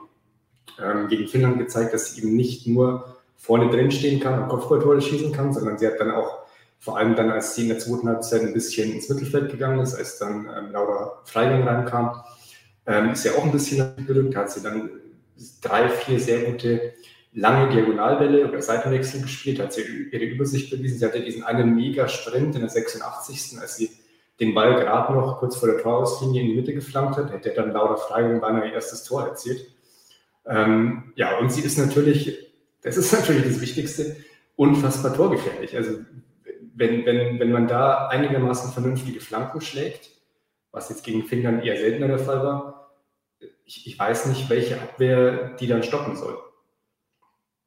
ähm, gegen Finnland gezeigt, dass sie eben nicht nur vorne drin stehen kann und Kopfballtore schießen kann, sondern sie hat dann auch vor allem dann, als sie in der zweiten Halbzeit ein bisschen ins Mittelfeld gegangen ist, als dann ähm, Laura Freigang reinkam, ähm, ist ja auch ein bisschen gerückt, hat sie dann drei, vier sehr gute lange Diagonalbälle oder Seitenwechsel gespielt, hat sie ihre Übersicht bewiesen. Sie hatte diesen einen Mega-Sprint in der 86. als sie den Ball gerade noch kurz vor der Torauslinie in die Mitte geflankt hat, hätte dann Laura Freigung beinahe ihr erstes Tor erzielt. Ähm, ja, und sie ist natürlich, das ist natürlich das Wichtigste, unfassbar torgefährlich. Also wenn, wenn, wenn man da einigermaßen vernünftige Flanken schlägt, was jetzt gegen Finnland eher seltener der Fall war, ich, ich weiß nicht, welche Abwehr die dann stoppen soll.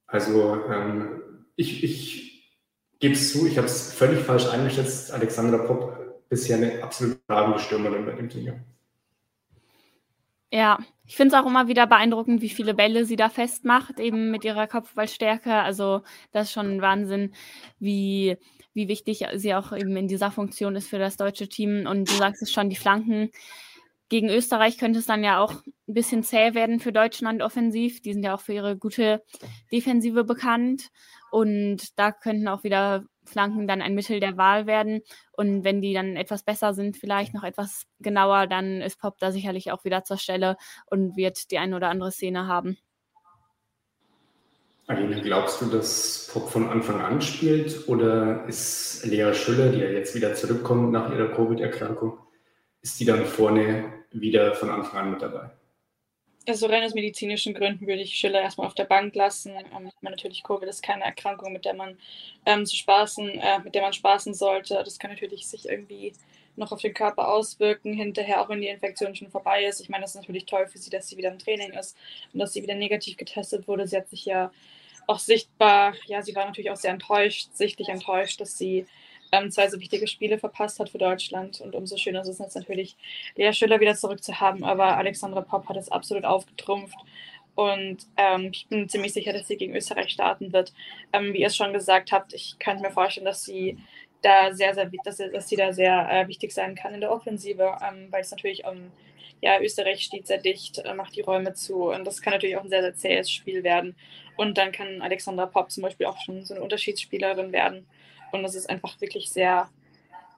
Also ähm, ich, ich gebe es zu, ich habe es völlig falsch eingeschätzt. Alexandra Popp bisher eine absolut tragende Stürmerin bei dem Turnier. Ja, ich finde es auch immer wieder beeindruckend, wie viele Bälle sie da festmacht, eben mit ihrer Kopfballstärke. Also das ist schon ein Wahnsinn, wie, wie wichtig sie auch eben in dieser Funktion ist für das deutsche Team. Und du sagst es schon, die Flanken gegen Österreich könnte es dann ja auch ein bisschen zäh werden für Deutschland offensiv. Die sind ja auch für ihre gute Defensive bekannt. Und da könnten auch wieder Flanken dann ein Mittel der Wahl werden. Und wenn die dann etwas besser sind, vielleicht noch etwas genauer, dann ist Pop da sicherlich auch wieder zur Stelle und wird die eine oder andere Szene haben. Aline, glaubst du, dass Pop von Anfang an spielt oder ist Lea Schüller, die ja jetzt wieder zurückkommt nach ihrer Covid-Erkrankung, ist die dann vorne wieder von Anfang an mit dabei? Also rein aus medizinischen Gründen würde ich Schiller erstmal auf der Bank lassen. Ähm, natürlich Covid ist keine Erkrankung, mit der man ähm, zu spaßen, äh, mit der man spaßen sollte. Das kann natürlich sich irgendwie noch auf den Körper auswirken, hinterher auch wenn die Infektion schon vorbei ist. Ich meine, das ist natürlich toll für sie, dass sie wieder im Training ist und dass sie wieder negativ getestet wurde. Sie hat sich ja auch sichtbar, ja, sie war natürlich auch sehr enttäuscht, sichtlich enttäuscht, dass sie ähm, zwei so wichtige Spiele verpasst hat für Deutschland. Und umso schöner ist es jetzt natürlich, Lea Schüller wieder zurück zu haben. Aber Alexandra Popp hat es absolut aufgetrumpft. Und ähm, ich bin ziemlich sicher, dass sie gegen Österreich starten wird. Ähm, wie ihr es schon gesagt habt, ich könnte mir vorstellen, dass sie da sehr, sehr, dass, dass sie da sehr äh, wichtig sein kann in der Offensive, ähm, weil es natürlich um, ja, Österreich steht sehr dicht, äh, macht die Räume zu und das kann natürlich auch ein sehr, sehr zähes Spiel werden. Und dann kann Alexandra Popp zum Beispiel auch schon so eine Unterschiedsspielerin werden. Und das ist einfach wirklich sehr,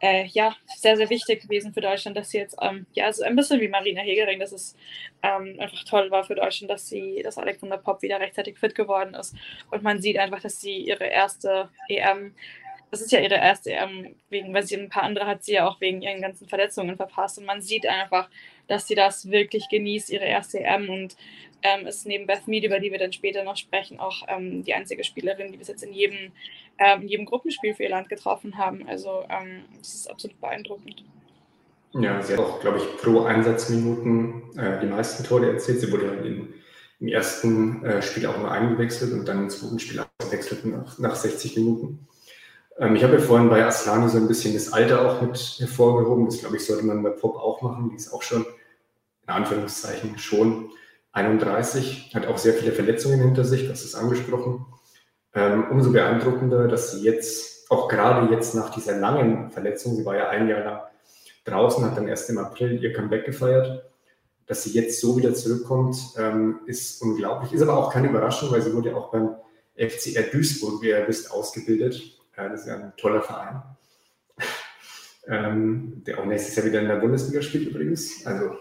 äh, ja, sehr, sehr wichtig gewesen für Deutschland, dass sie jetzt, ähm, ja, so ein bisschen wie Marina Hegering, dass es ähm, einfach toll war für Deutschland, dass sie, dass Alexander Popp wieder rechtzeitig fit geworden ist. Und man sieht einfach, dass sie ihre erste EM das ist ja ihre erste EM, wegen, weil sie ein paar andere hat sie ja auch wegen ihren ganzen Verletzungen verpasst. Und man sieht einfach, dass sie das wirklich genießt, ihre erste EM. Und ähm, ist neben Beth Mead, über die wir dann später noch sprechen, auch ähm, die einzige Spielerin, die bis jetzt in jedem, ähm, in jedem Gruppenspiel für ihr Land getroffen haben. Also ähm, das ist absolut beeindruckend. Ja, sie hat auch, glaube ich, pro Einsatzminuten äh, die meisten Tore erzielt. Sie wurde in, im ersten äh, Spiel auch nur eingewechselt und dann im zweiten Spiel ausgewechselt nach, nach 60 Minuten. Ähm, ich habe ja vorhin bei Aslani so ein bisschen das Alter auch mit hervorgehoben. Das, glaube ich, sollte man bei Pop auch machen. Die ist auch schon, in Anführungszeichen, schon 31, hat auch sehr viele Verletzungen hinter sich, das ist angesprochen. Ähm, umso beeindruckender, dass sie jetzt, auch gerade jetzt nach dieser langen Verletzung, sie war ja ein Jahr lang draußen, hat dann erst im April ihr Comeback gefeiert, dass sie jetzt so wieder zurückkommt, ähm, ist unglaublich. Ist aber auch keine Überraschung, weil sie wurde auch beim FCR Duisburg, wie ihr wisst, ausgebildet. Ja, das ist ja ein toller Verein. [LAUGHS] ähm, der auch nächstes Jahr wieder in der Bundesliga spielt übrigens. Also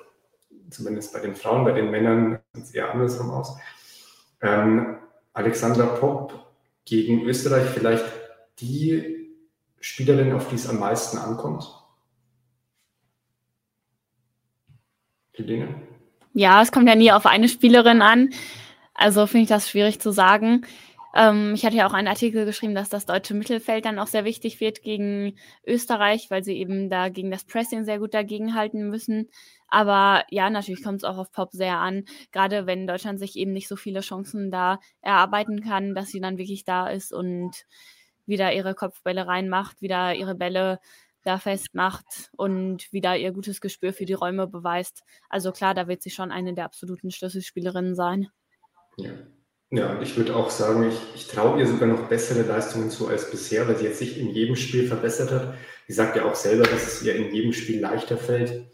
zumindest bei den Frauen, bei den Männern sieht es eher andersrum aus. Ähm, Alexandra Popp gegen Österreich vielleicht die Spielerin, auf die es am meisten ankommt? Helene? Ja, es kommt ja nie auf eine Spielerin an. Also finde ich das schwierig zu sagen. Ähm, ich hatte ja auch einen Artikel geschrieben, dass das deutsche Mittelfeld dann auch sehr wichtig wird gegen Österreich, weil sie eben da gegen das Pressing sehr gut dagegenhalten müssen. Aber ja, natürlich kommt es auch auf Pop sehr an, gerade wenn Deutschland sich eben nicht so viele Chancen da erarbeiten kann, dass sie dann wirklich da ist und wieder ihre Kopfbälle reinmacht, wieder ihre Bälle da festmacht und wieder ihr gutes Gespür für die Räume beweist. Also klar, da wird sie schon eine der absoluten Schlüsselspielerinnen sein. Ja. Ja, und ich würde auch sagen, ich, ich traue ihr sogar noch bessere Leistungen zu als bisher, weil sie jetzt sich in jedem Spiel verbessert hat. Sie sagt ja auch selber, dass es ihr in jedem Spiel leichter fällt,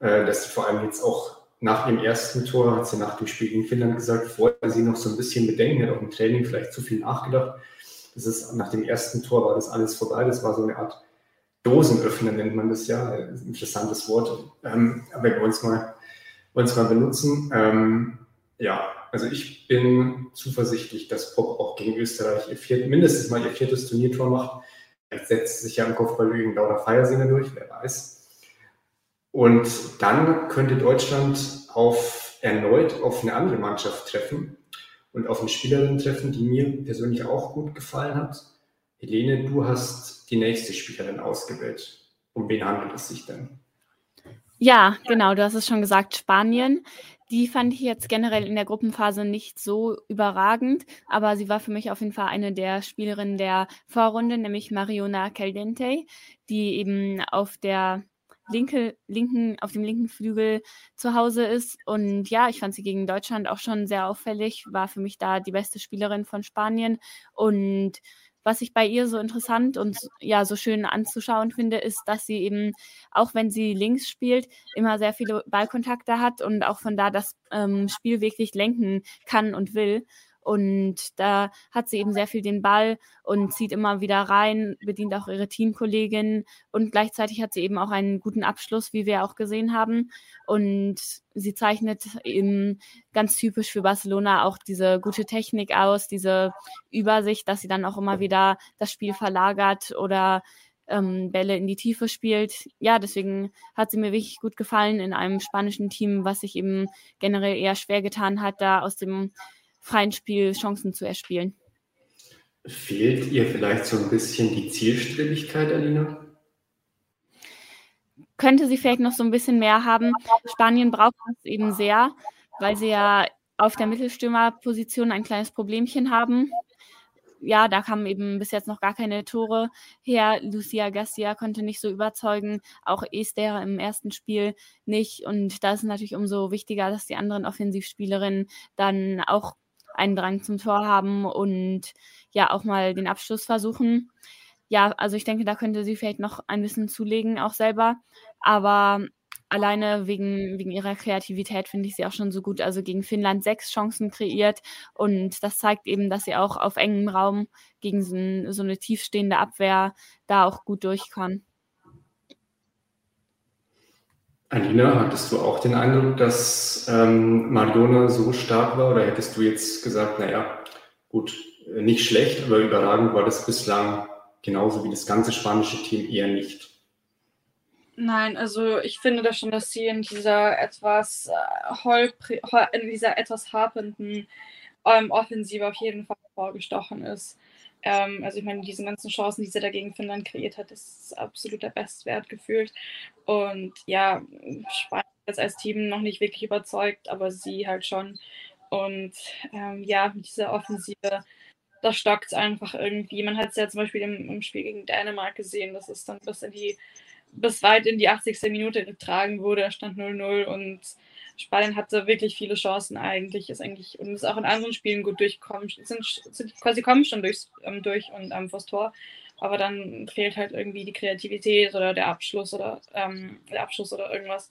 äh, dass sie vor allem jetzt auch nach ihrem ersten Tor, hat sie nach dem Spiel gegen Finnland gesagt, vorher sie noch so ein bisschen Bedenken, hat auch im Training vielleicht zu viel nachgedacht. Das ist, nach dem ersten Tor war das alles vorbei. Das war so eine Art Dosenöffner, nennt man das ja. Interessantes Wort. Ähm, aber wir es mal, mal benutzen. Ähm, ja, also ich bin zuversichtlich, dass Pop auch gegen Österreich ihr viert, mindestens mal ihr viertes Turniertor macht. Vielleicht setzt sich ja im Kopfball gegen Laura Feiersinger durch, wer weiß. Und dann könnte Deutschland auf, erneut auf eine andere Mannschaft treffen und auf eine Spielerin treffen, die mir persönlich auch gut gefallen hat. Helene, du hast die nächste Spielerin ausgewählt. Um wen handelt es sich denn? Ja, genau, du hast es schon gesagt, Spanien. Die fand ich jetzt generell in der Gruppenphase nicht so überragend, aber sie war für mich auf jeden Fall eine der Spielerinnen der Vorrunde, nämlich Mariona Caldente, die eben auf der linke, linken, auf dem linken Flügel zu Hause ist. Und ja, ich fand sie gegen Deutschland auch schon sehr auffällig, war für mich da die beste Spielerin von Spanien und was ich bei ihr so interessant und ja so schön anzuschauen finde, ist, dass sie eben, auch wenn sie links spielt, immer sehr viele Ballkontakte hat und auch von da das ähm, Spiel wirklich lenken kann und will. Und da hat sie eben sehr viel den Ball und zieht immer wieder rein, bedient auch ihre Teamkollegin und gleichzeitig hat sie eben auch einen guten Abschluss, wie wir auch gesehen haben. Und sie zeichnet eben ganz typisch für Barcelona auch diese gute Technik aus, diese Übersicht, dass sie dann auch immer wieder das Spiel verlagert oder ähm, Bälle in die Tiefe spielt. Ja, deswegen hat sie mir wirklich gut gefallen in einem spanischen Team, was sich eben generell eher schwer getan hat, da aus dem freien Spiel Chancen zu erspielen. Fehlt ihr vielleicht so ein bisschen die Zielstrebigkeit, Alina? Könnte sie vielleicht noch so ein bisschen mehr haben. Spanien braucht es eben sehr, weil sie ja auf der Mittelstürmerposition ein kleines Problemchen haben. Ja, da kamen eben bis jetzt noch gar keine Tore her. Lucia Garcia konnte nicht so überzeugen, auch Esther im ersten Spiel nicht. Und da ist es natürlich umso wichtiger, dass die anderen Offensivspielerinnen dann auch einen Drang zum Tor haben und ja auch mal den Abschluss versuchen. Ja, also ich denke, da könnte sie vielleicht noch ein bisschen zulegen, auch selber. Aber alleine wegen, wegen ihrer Kreativität finde ich sie auch schon so gut. Also gegen Finnland sechs Chancen kreiert und das zeigt eben, dass sie auch auf engem Raum gegen so, eine tiefstehende Abwehr da auch gut durch. Alina, hattest du auch den Eindruck, dass ähm, Mariona so stark war oder hättest du jetzt gesagt, naja, gut, äh, nicht schlecht, aber überragend war das bislang genauso wie das ganze spanische Team eher nicht? Nein, also ich finde das schon, dass sie in dieser etwas äh, in dieser etwas hapenden ähm, Offensive auf jeden Fall vorgestochen ist. Ähm, also ich meine, diese ganzen Chancen, die sie dagegen Finnland kreiert hat, ist absolut der Bestwert gefühlt. Und ja, Spanien ist als Team noch nicht wirklich überzeugt, aber sie halt schon. Und ähm, ja, mit dieser Offensive, da stockt es einfach irgendwie. Man hat es ja zum Beispiel im, im, Spiel gegen Dänemark gesehen, dass es dann bis in die, bis weit in die 80. Minute getragen wurde, stand 0-0 und Spanien hatte wirklich viele Chancen eigentlich, ist eigentlich und ist auch in anderen Spielen gut durchgekommen, sind, sind quasi kommen schon durchs, ähm, durch und ähm, vors Tor, aber dann fehlt halt irgendwie die Kreativität oder der Abschluss oder ähm, der Abschluss oder irgendwas.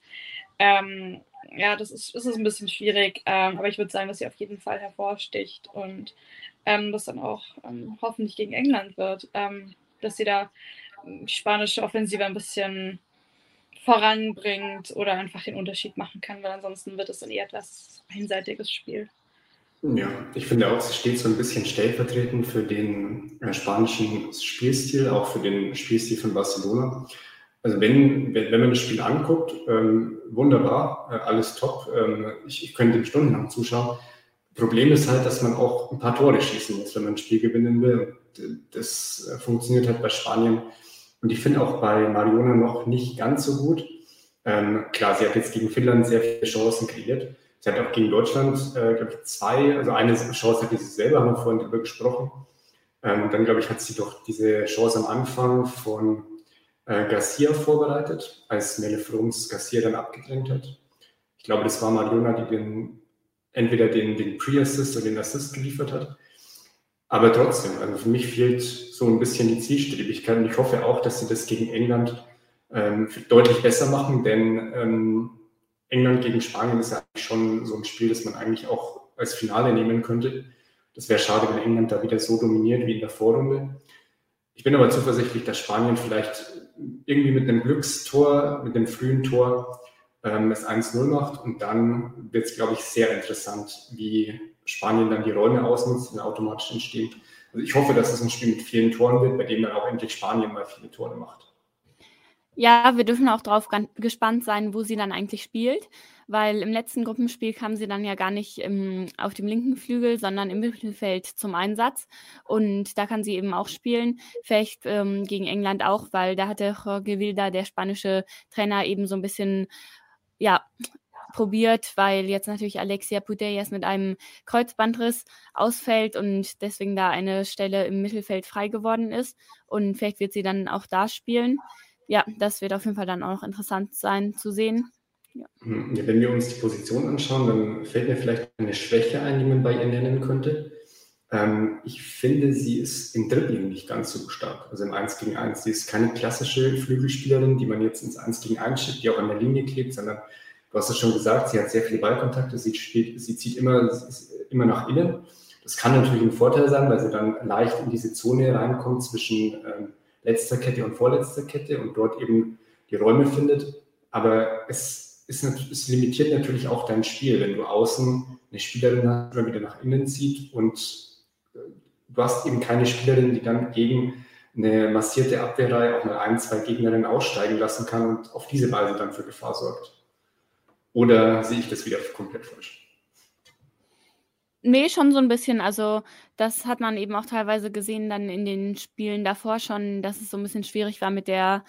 Ähm, ja, das ist, ist ein bisschen schwierig, ähm, aber ich würde sagen, dass sie auf jeden Fall hervorsticht und ähm, das dann auch ähm, hoffentlich gegen England wird, dass sie da die spanische Offensive ein bisschen voranbringt oder einfach den Unterschied machen kann, weil ansonsten wird es ein eher etwas einseitiges Spiel. Ja, ich finde auch, sie steht so ein bisschen stellvertretend für den äh, spanischen Spielstil, auch für den Spielstil von Barcelona. Also wenn, wenn, wenn man das Spiel anguckt, ähm, wunderbar, äh, alles top. Ähm, ich, ich könnte dem stundenlang zuschauen. Problem ist halt, dass man auch ein paar Tore schießen muss, wenn man ein Spiel gewinnen will. Und das äh, funktioniert halt bei Spanien und ich finde auch bei Mariona noch nicht ganz so gut. Ähm, klar, sie hat jetzt gegen Finnland sehr viele Chancen kreiert. Sie hat auch gegen Deutschland, äh, glaube ich, zwei, also eine Chance hat sie selber, haben wir vorhin darüber gesprochen. Ähm, und dann, glaube ich, hat sie doch diese Chance am Anfang von äh, Garcia vorbereitet, als Mele Frums Garcia dann abgedrängt hat. Ich glaube, das war Mariona, die den, entweder den, den Pre-Assist oder den Assist geliefert hat. Aber trotzdem, also für mich fehlt so ein bisschen die Zielstrebigkeit und ich hoffe auch, dass sie das gegen England ähm, deutlich besser machen, denn ähm, England gegen Spanien ist ja eigentlich schon so ein Spiel, das man eigentlich auch als Finale nehmen könnte. Das wäre schade, wenn England da wieder so dominiert wie in der Vorrunde. Ich bin aber zuversichtlich, dass Spanien vielleicht irgendwie mit einem Glückstor, mit einem frühen Tor ähm, es 1-0 macht und dann wird es, glaube ich, sehr interessant, wie Spanien dann die Räume ausnutzt, die automatisch entstehen. Also ich hoffe, dass es ein Spiel mit vielen Toren wird, bei dem dann auch endlich Spanien mal viele Tore macht. Ja, wir dürfen auch darauf gespannt sein, wo sie dann eigentlich spielt, weil im letzten Gruppenspiel kam sie dann ja gar nicht im, auf dem linken Flügel, sondern im Mittelfeld zum Einsatz. Und da kann sie eben auch spielen, vielleicht ähm, gegen England auch, weil da hatte Jorge Wilda, der spanische Trainer, eben so ein bisschen, ja, probiert, weil jetzt natürlich Alexia Putellas mit einem Kreuzbandriss ausfällt und deswegen da eine Stelle im Mittelfeld frei geworden ist. Und vielleicht wird sie dann auch da spielen ja, das wird auf jeden Fall dann auch noch interessant sein zu sehen. Ja. Wenn wir uns die Position anschauen, dann fällt mir vielleicht eine Schwäche ein, die man bei ihr nennen könnte. Ähm, ich finde, sie ist im Dribbling nicht ganz so stark, also im 1 gegen 1. Sie ist keine klassische Flügelspielerin, die man jetzt ins 1 gegen 1 schickt, die auch an der Linie klebt, sondern du hast es schon gesagt, sie hat sehr viele Ballkontakte, sie, spielt, sie zieht immer, immer nach innen. Das kann natürlich ein Vorteil sein, weil sie dann leicht in diese Zone reinkommt zwischen ähm, letzter Kette und vorletzter Kette und dort eben die Räume findet. Aber es, ist, es limitiert natürlich auch dein Spiel, wenn du außen eine Spielerin hast, die wieder nach innen zieht und äh, du hast eben keine Spielerin, die dann gegen eine massierte Abwehrreihe auch mal ein, zwei Gegnerinnen aussteigen lassen kann und auf diese Weise dann für Gefahr sorgt. Oder sehe ich das wieder komplett falsch? Nee, schon so ein bisschen. Also, das hat man eben auch teilweise gesehen dann in den Spielen davor schon, dass es so ein bisschen schwierig war mit der,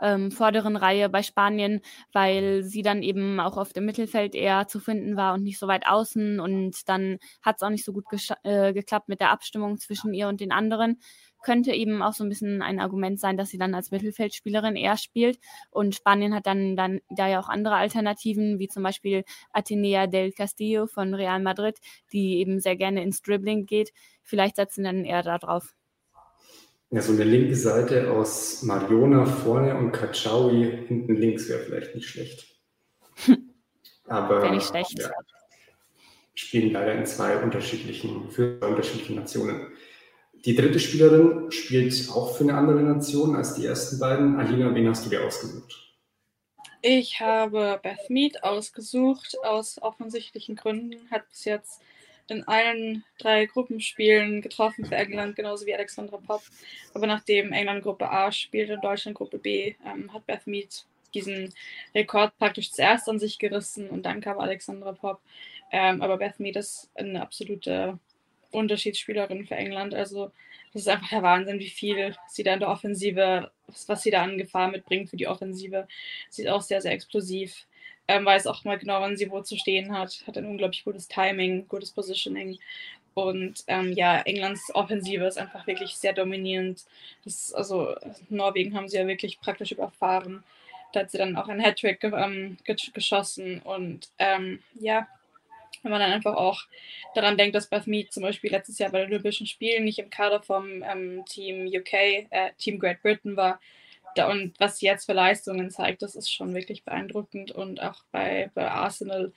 ähm, vorderen Reihe bei Spanien, weil sie dann eben auch auf dem Mittelfeld eher zu finden war und nicht so weit außen und dann hat es auch nicht so gut äh, geklappt mit der Abstimmung zwischen ihr und den anderen könnte eben auch so ein bisschen ein Argument sein, dass sie dann als Mittelfeldspielerin eher spielt. Und Spanien hat dann, dann da ja auch andere Alternativen, wie zum Beispiel Atenea del Castillo von Real Madrid, die eben sehr gerne ins Dribbling geht. Vielleicht setzen dann eher da drauf. Ja, so eine linke Seite aus Mariona vorne und Kachaui hinten links wäre vielleicht nicht schlecht. [LAUGHS] Aber wäre nicht schlecht. Ja, spielen leider in zwei unterschiedlichen, für unterschiedliche Nationen. Die dritte Spielerin spielt auch für eine andere Nation als die ersten beiden. Alina, wen hast du dir ausgesucht? Ich habe Beth Mead ausgesucht, aus offensichtlichen Gründen. Hat bis jetzt in allen drei Gruppenspielen getroffen für England, genauso wie Alexandra Popp. Aber nachdem England Gruppe A spielte und Deutschland Gruppe B, ähm, hat Beth Mead diesen Rekord praktisch zuerst an sich gerissen und dann kam Alexandra Popp. Ähm, aber Beth Mead ist eine absolute Unterschiedsspielerin für England. Also das ist einfach der Wahnsinn, wie viel sie da in der Offensive, was, sie da an Gefahr mitbringt für die Offensive. Sie ist auch sehr, sehr explosiv. Ähm, weiß auch mal genau, wann sie wo zu stehen hat. Hat ein unglaublich gutes Timing, gutes Positioning. Und ähm, ja, Englands Offensive ist einfach wirklich sehr dominierend. Das, also Norwegen haben sie ja wirklich praktisch überfahren. Da hat sie dann auch ein Hattrick ähm, geschossen. Und ähm, ja, wenn man dann einfach auch daran denkt, dass Beth Mead zum Beispiel letztes Jahr bei den Olympischen Spielen nicht im Kader vom ähm, Team UK, äh, Team Great Britain war. Da, und was sie jetzt für Leistungen zeigt, das ist schon wirklich beeindruckend. Und auch bei, bei Arsenal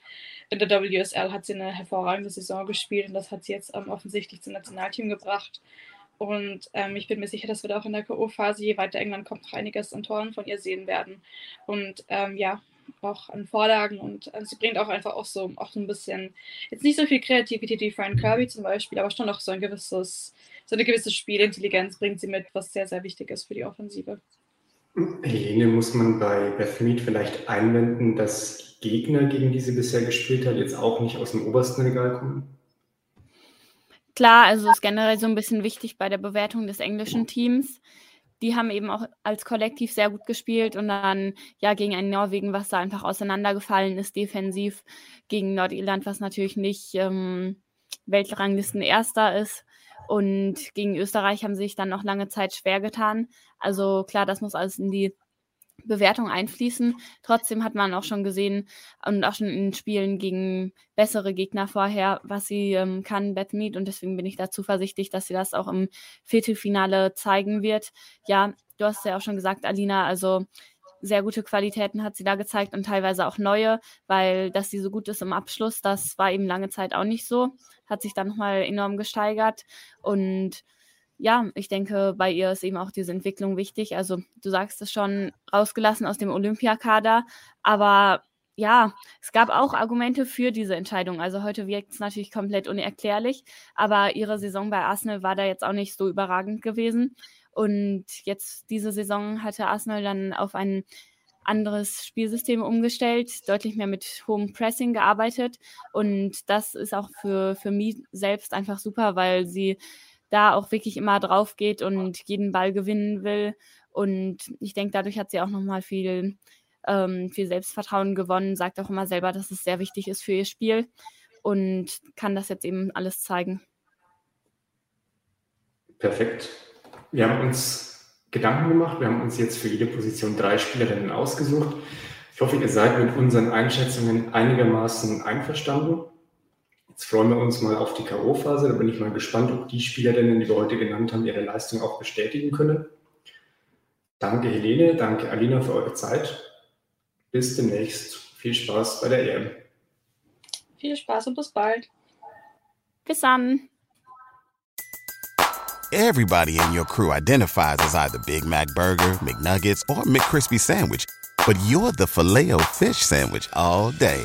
in der WSL hat sie eine hervorragende Saison gespielt und das hat sie jetzt ähm, offensichtlich zum Nationalteam gebracht. Und ähm, ich bin mir sicher, dass wir da auch in der K.O.-Phase, je weiter England kommt, noch einiges an Toren von ihr sehen werden. Und ähm, ja, auch an Vorlagen und also sie bringt auch einfach auch so, auch so ein bisschen, jetzt nicht so viel Kreativität wie Frank Kirby zum Beispiel, aber schon auch so ein gewisses, so eine gewisse Spielintelligenz bringt sie mit, was sehr, sehr wichtig ist für die Offensive. Helene, muss man bei Beth Mead vielleicht einwenden, dass Gegner, gegen die sie bisher gespielt hat, jetzt auch nicht aus dem obersten Regal kommen? Klar, also ist generell so ein bisschen wichtig bei der Bewertung des englischen Teams die haben eben auch als Kollektiv sehr gut gespielt und dann ja gegen ein Norwegen, was da einfach auseinandergefallen ist, defensiv gegen Nordirland, was natürlich nicht ähm, Weltranglisten Erster ist. Und gegen Österreich haben sie sich dann noch lange Zeit schwer getan. Also klar, das muss alles in die Bewertung einfließen. Trotzdem hat man auch schon gesehen und auch schon in Spielen gegen bessere Gegner vorher, was sie ähm, kann, Beth Mead. Und deswegen bin ich da zuversichtlich, dass sie das auch im Viertelfinale zeigen wird. Ja, du hast ja auch schon gesagt, Alina, also sehr gute Qualitäten hat sie da gezeigt und teilweise auch neue, weil dass sie so gut ist im Abschluss, das war eben lange Zeit auch nicht so. Hat sich dann nochmal enorm gesteigert und ja, ich denke, bei ihr ist eben auch diese Entwicklung wichtig. Also du sagst es schon, rausgelassen aus dem Olympiakader, aber ja, es gab auch Argumente für diese Entscheidung. Also heute wirkt es natürlich komplett unerklärlich, aber ihre Saison bei Arsenal war da jetzt auch nicht so überragend gewesen. Und jetzt diese Saison hatte Arsenal dann auf ein anderes Spielsystem umgestellt, deutlich mehr mit hohem Pressing gearbeitet. Und das ist auch für, für mich selbst einfach super, weil sie da auch wirklich immer drauf geht und jeden Ball gewinnen will. Und ich denke, dadurch hat sie auch nochmal viel ähm, viel Selbstvertrauen gewonnen, sagt auch immer selber, dass es sehr wichtig ist für ihr Spiel und kann das jetzt eben alles zeigen. Perfekt. Wir haben uns Gedanken gemacht. Wir haben uns jetzt für jede Position drei Spielerinnen ausgesucht. Ich hoffe, ihr seid mit unseren Einschätzungen einigermaßen einverstanden. Jetzt freuen wir uns mal auf die K.O.-Phase. Da bin ich mal gespannt, ob die Spielerinnen, die wir heute genannt haben, ihre Leistung auch bestätigen können. Danke, Helene. Danke, Alina, für eure Zeit. Bis demnächst. Viel Spaß bei der EM. Viel Spaß und bis bald. Bis dann. Everybody in your crew identifies as either Big Mac Burger, McNuggets, or McCrispy Sandwich. But you're the filet fish Sandwich all day.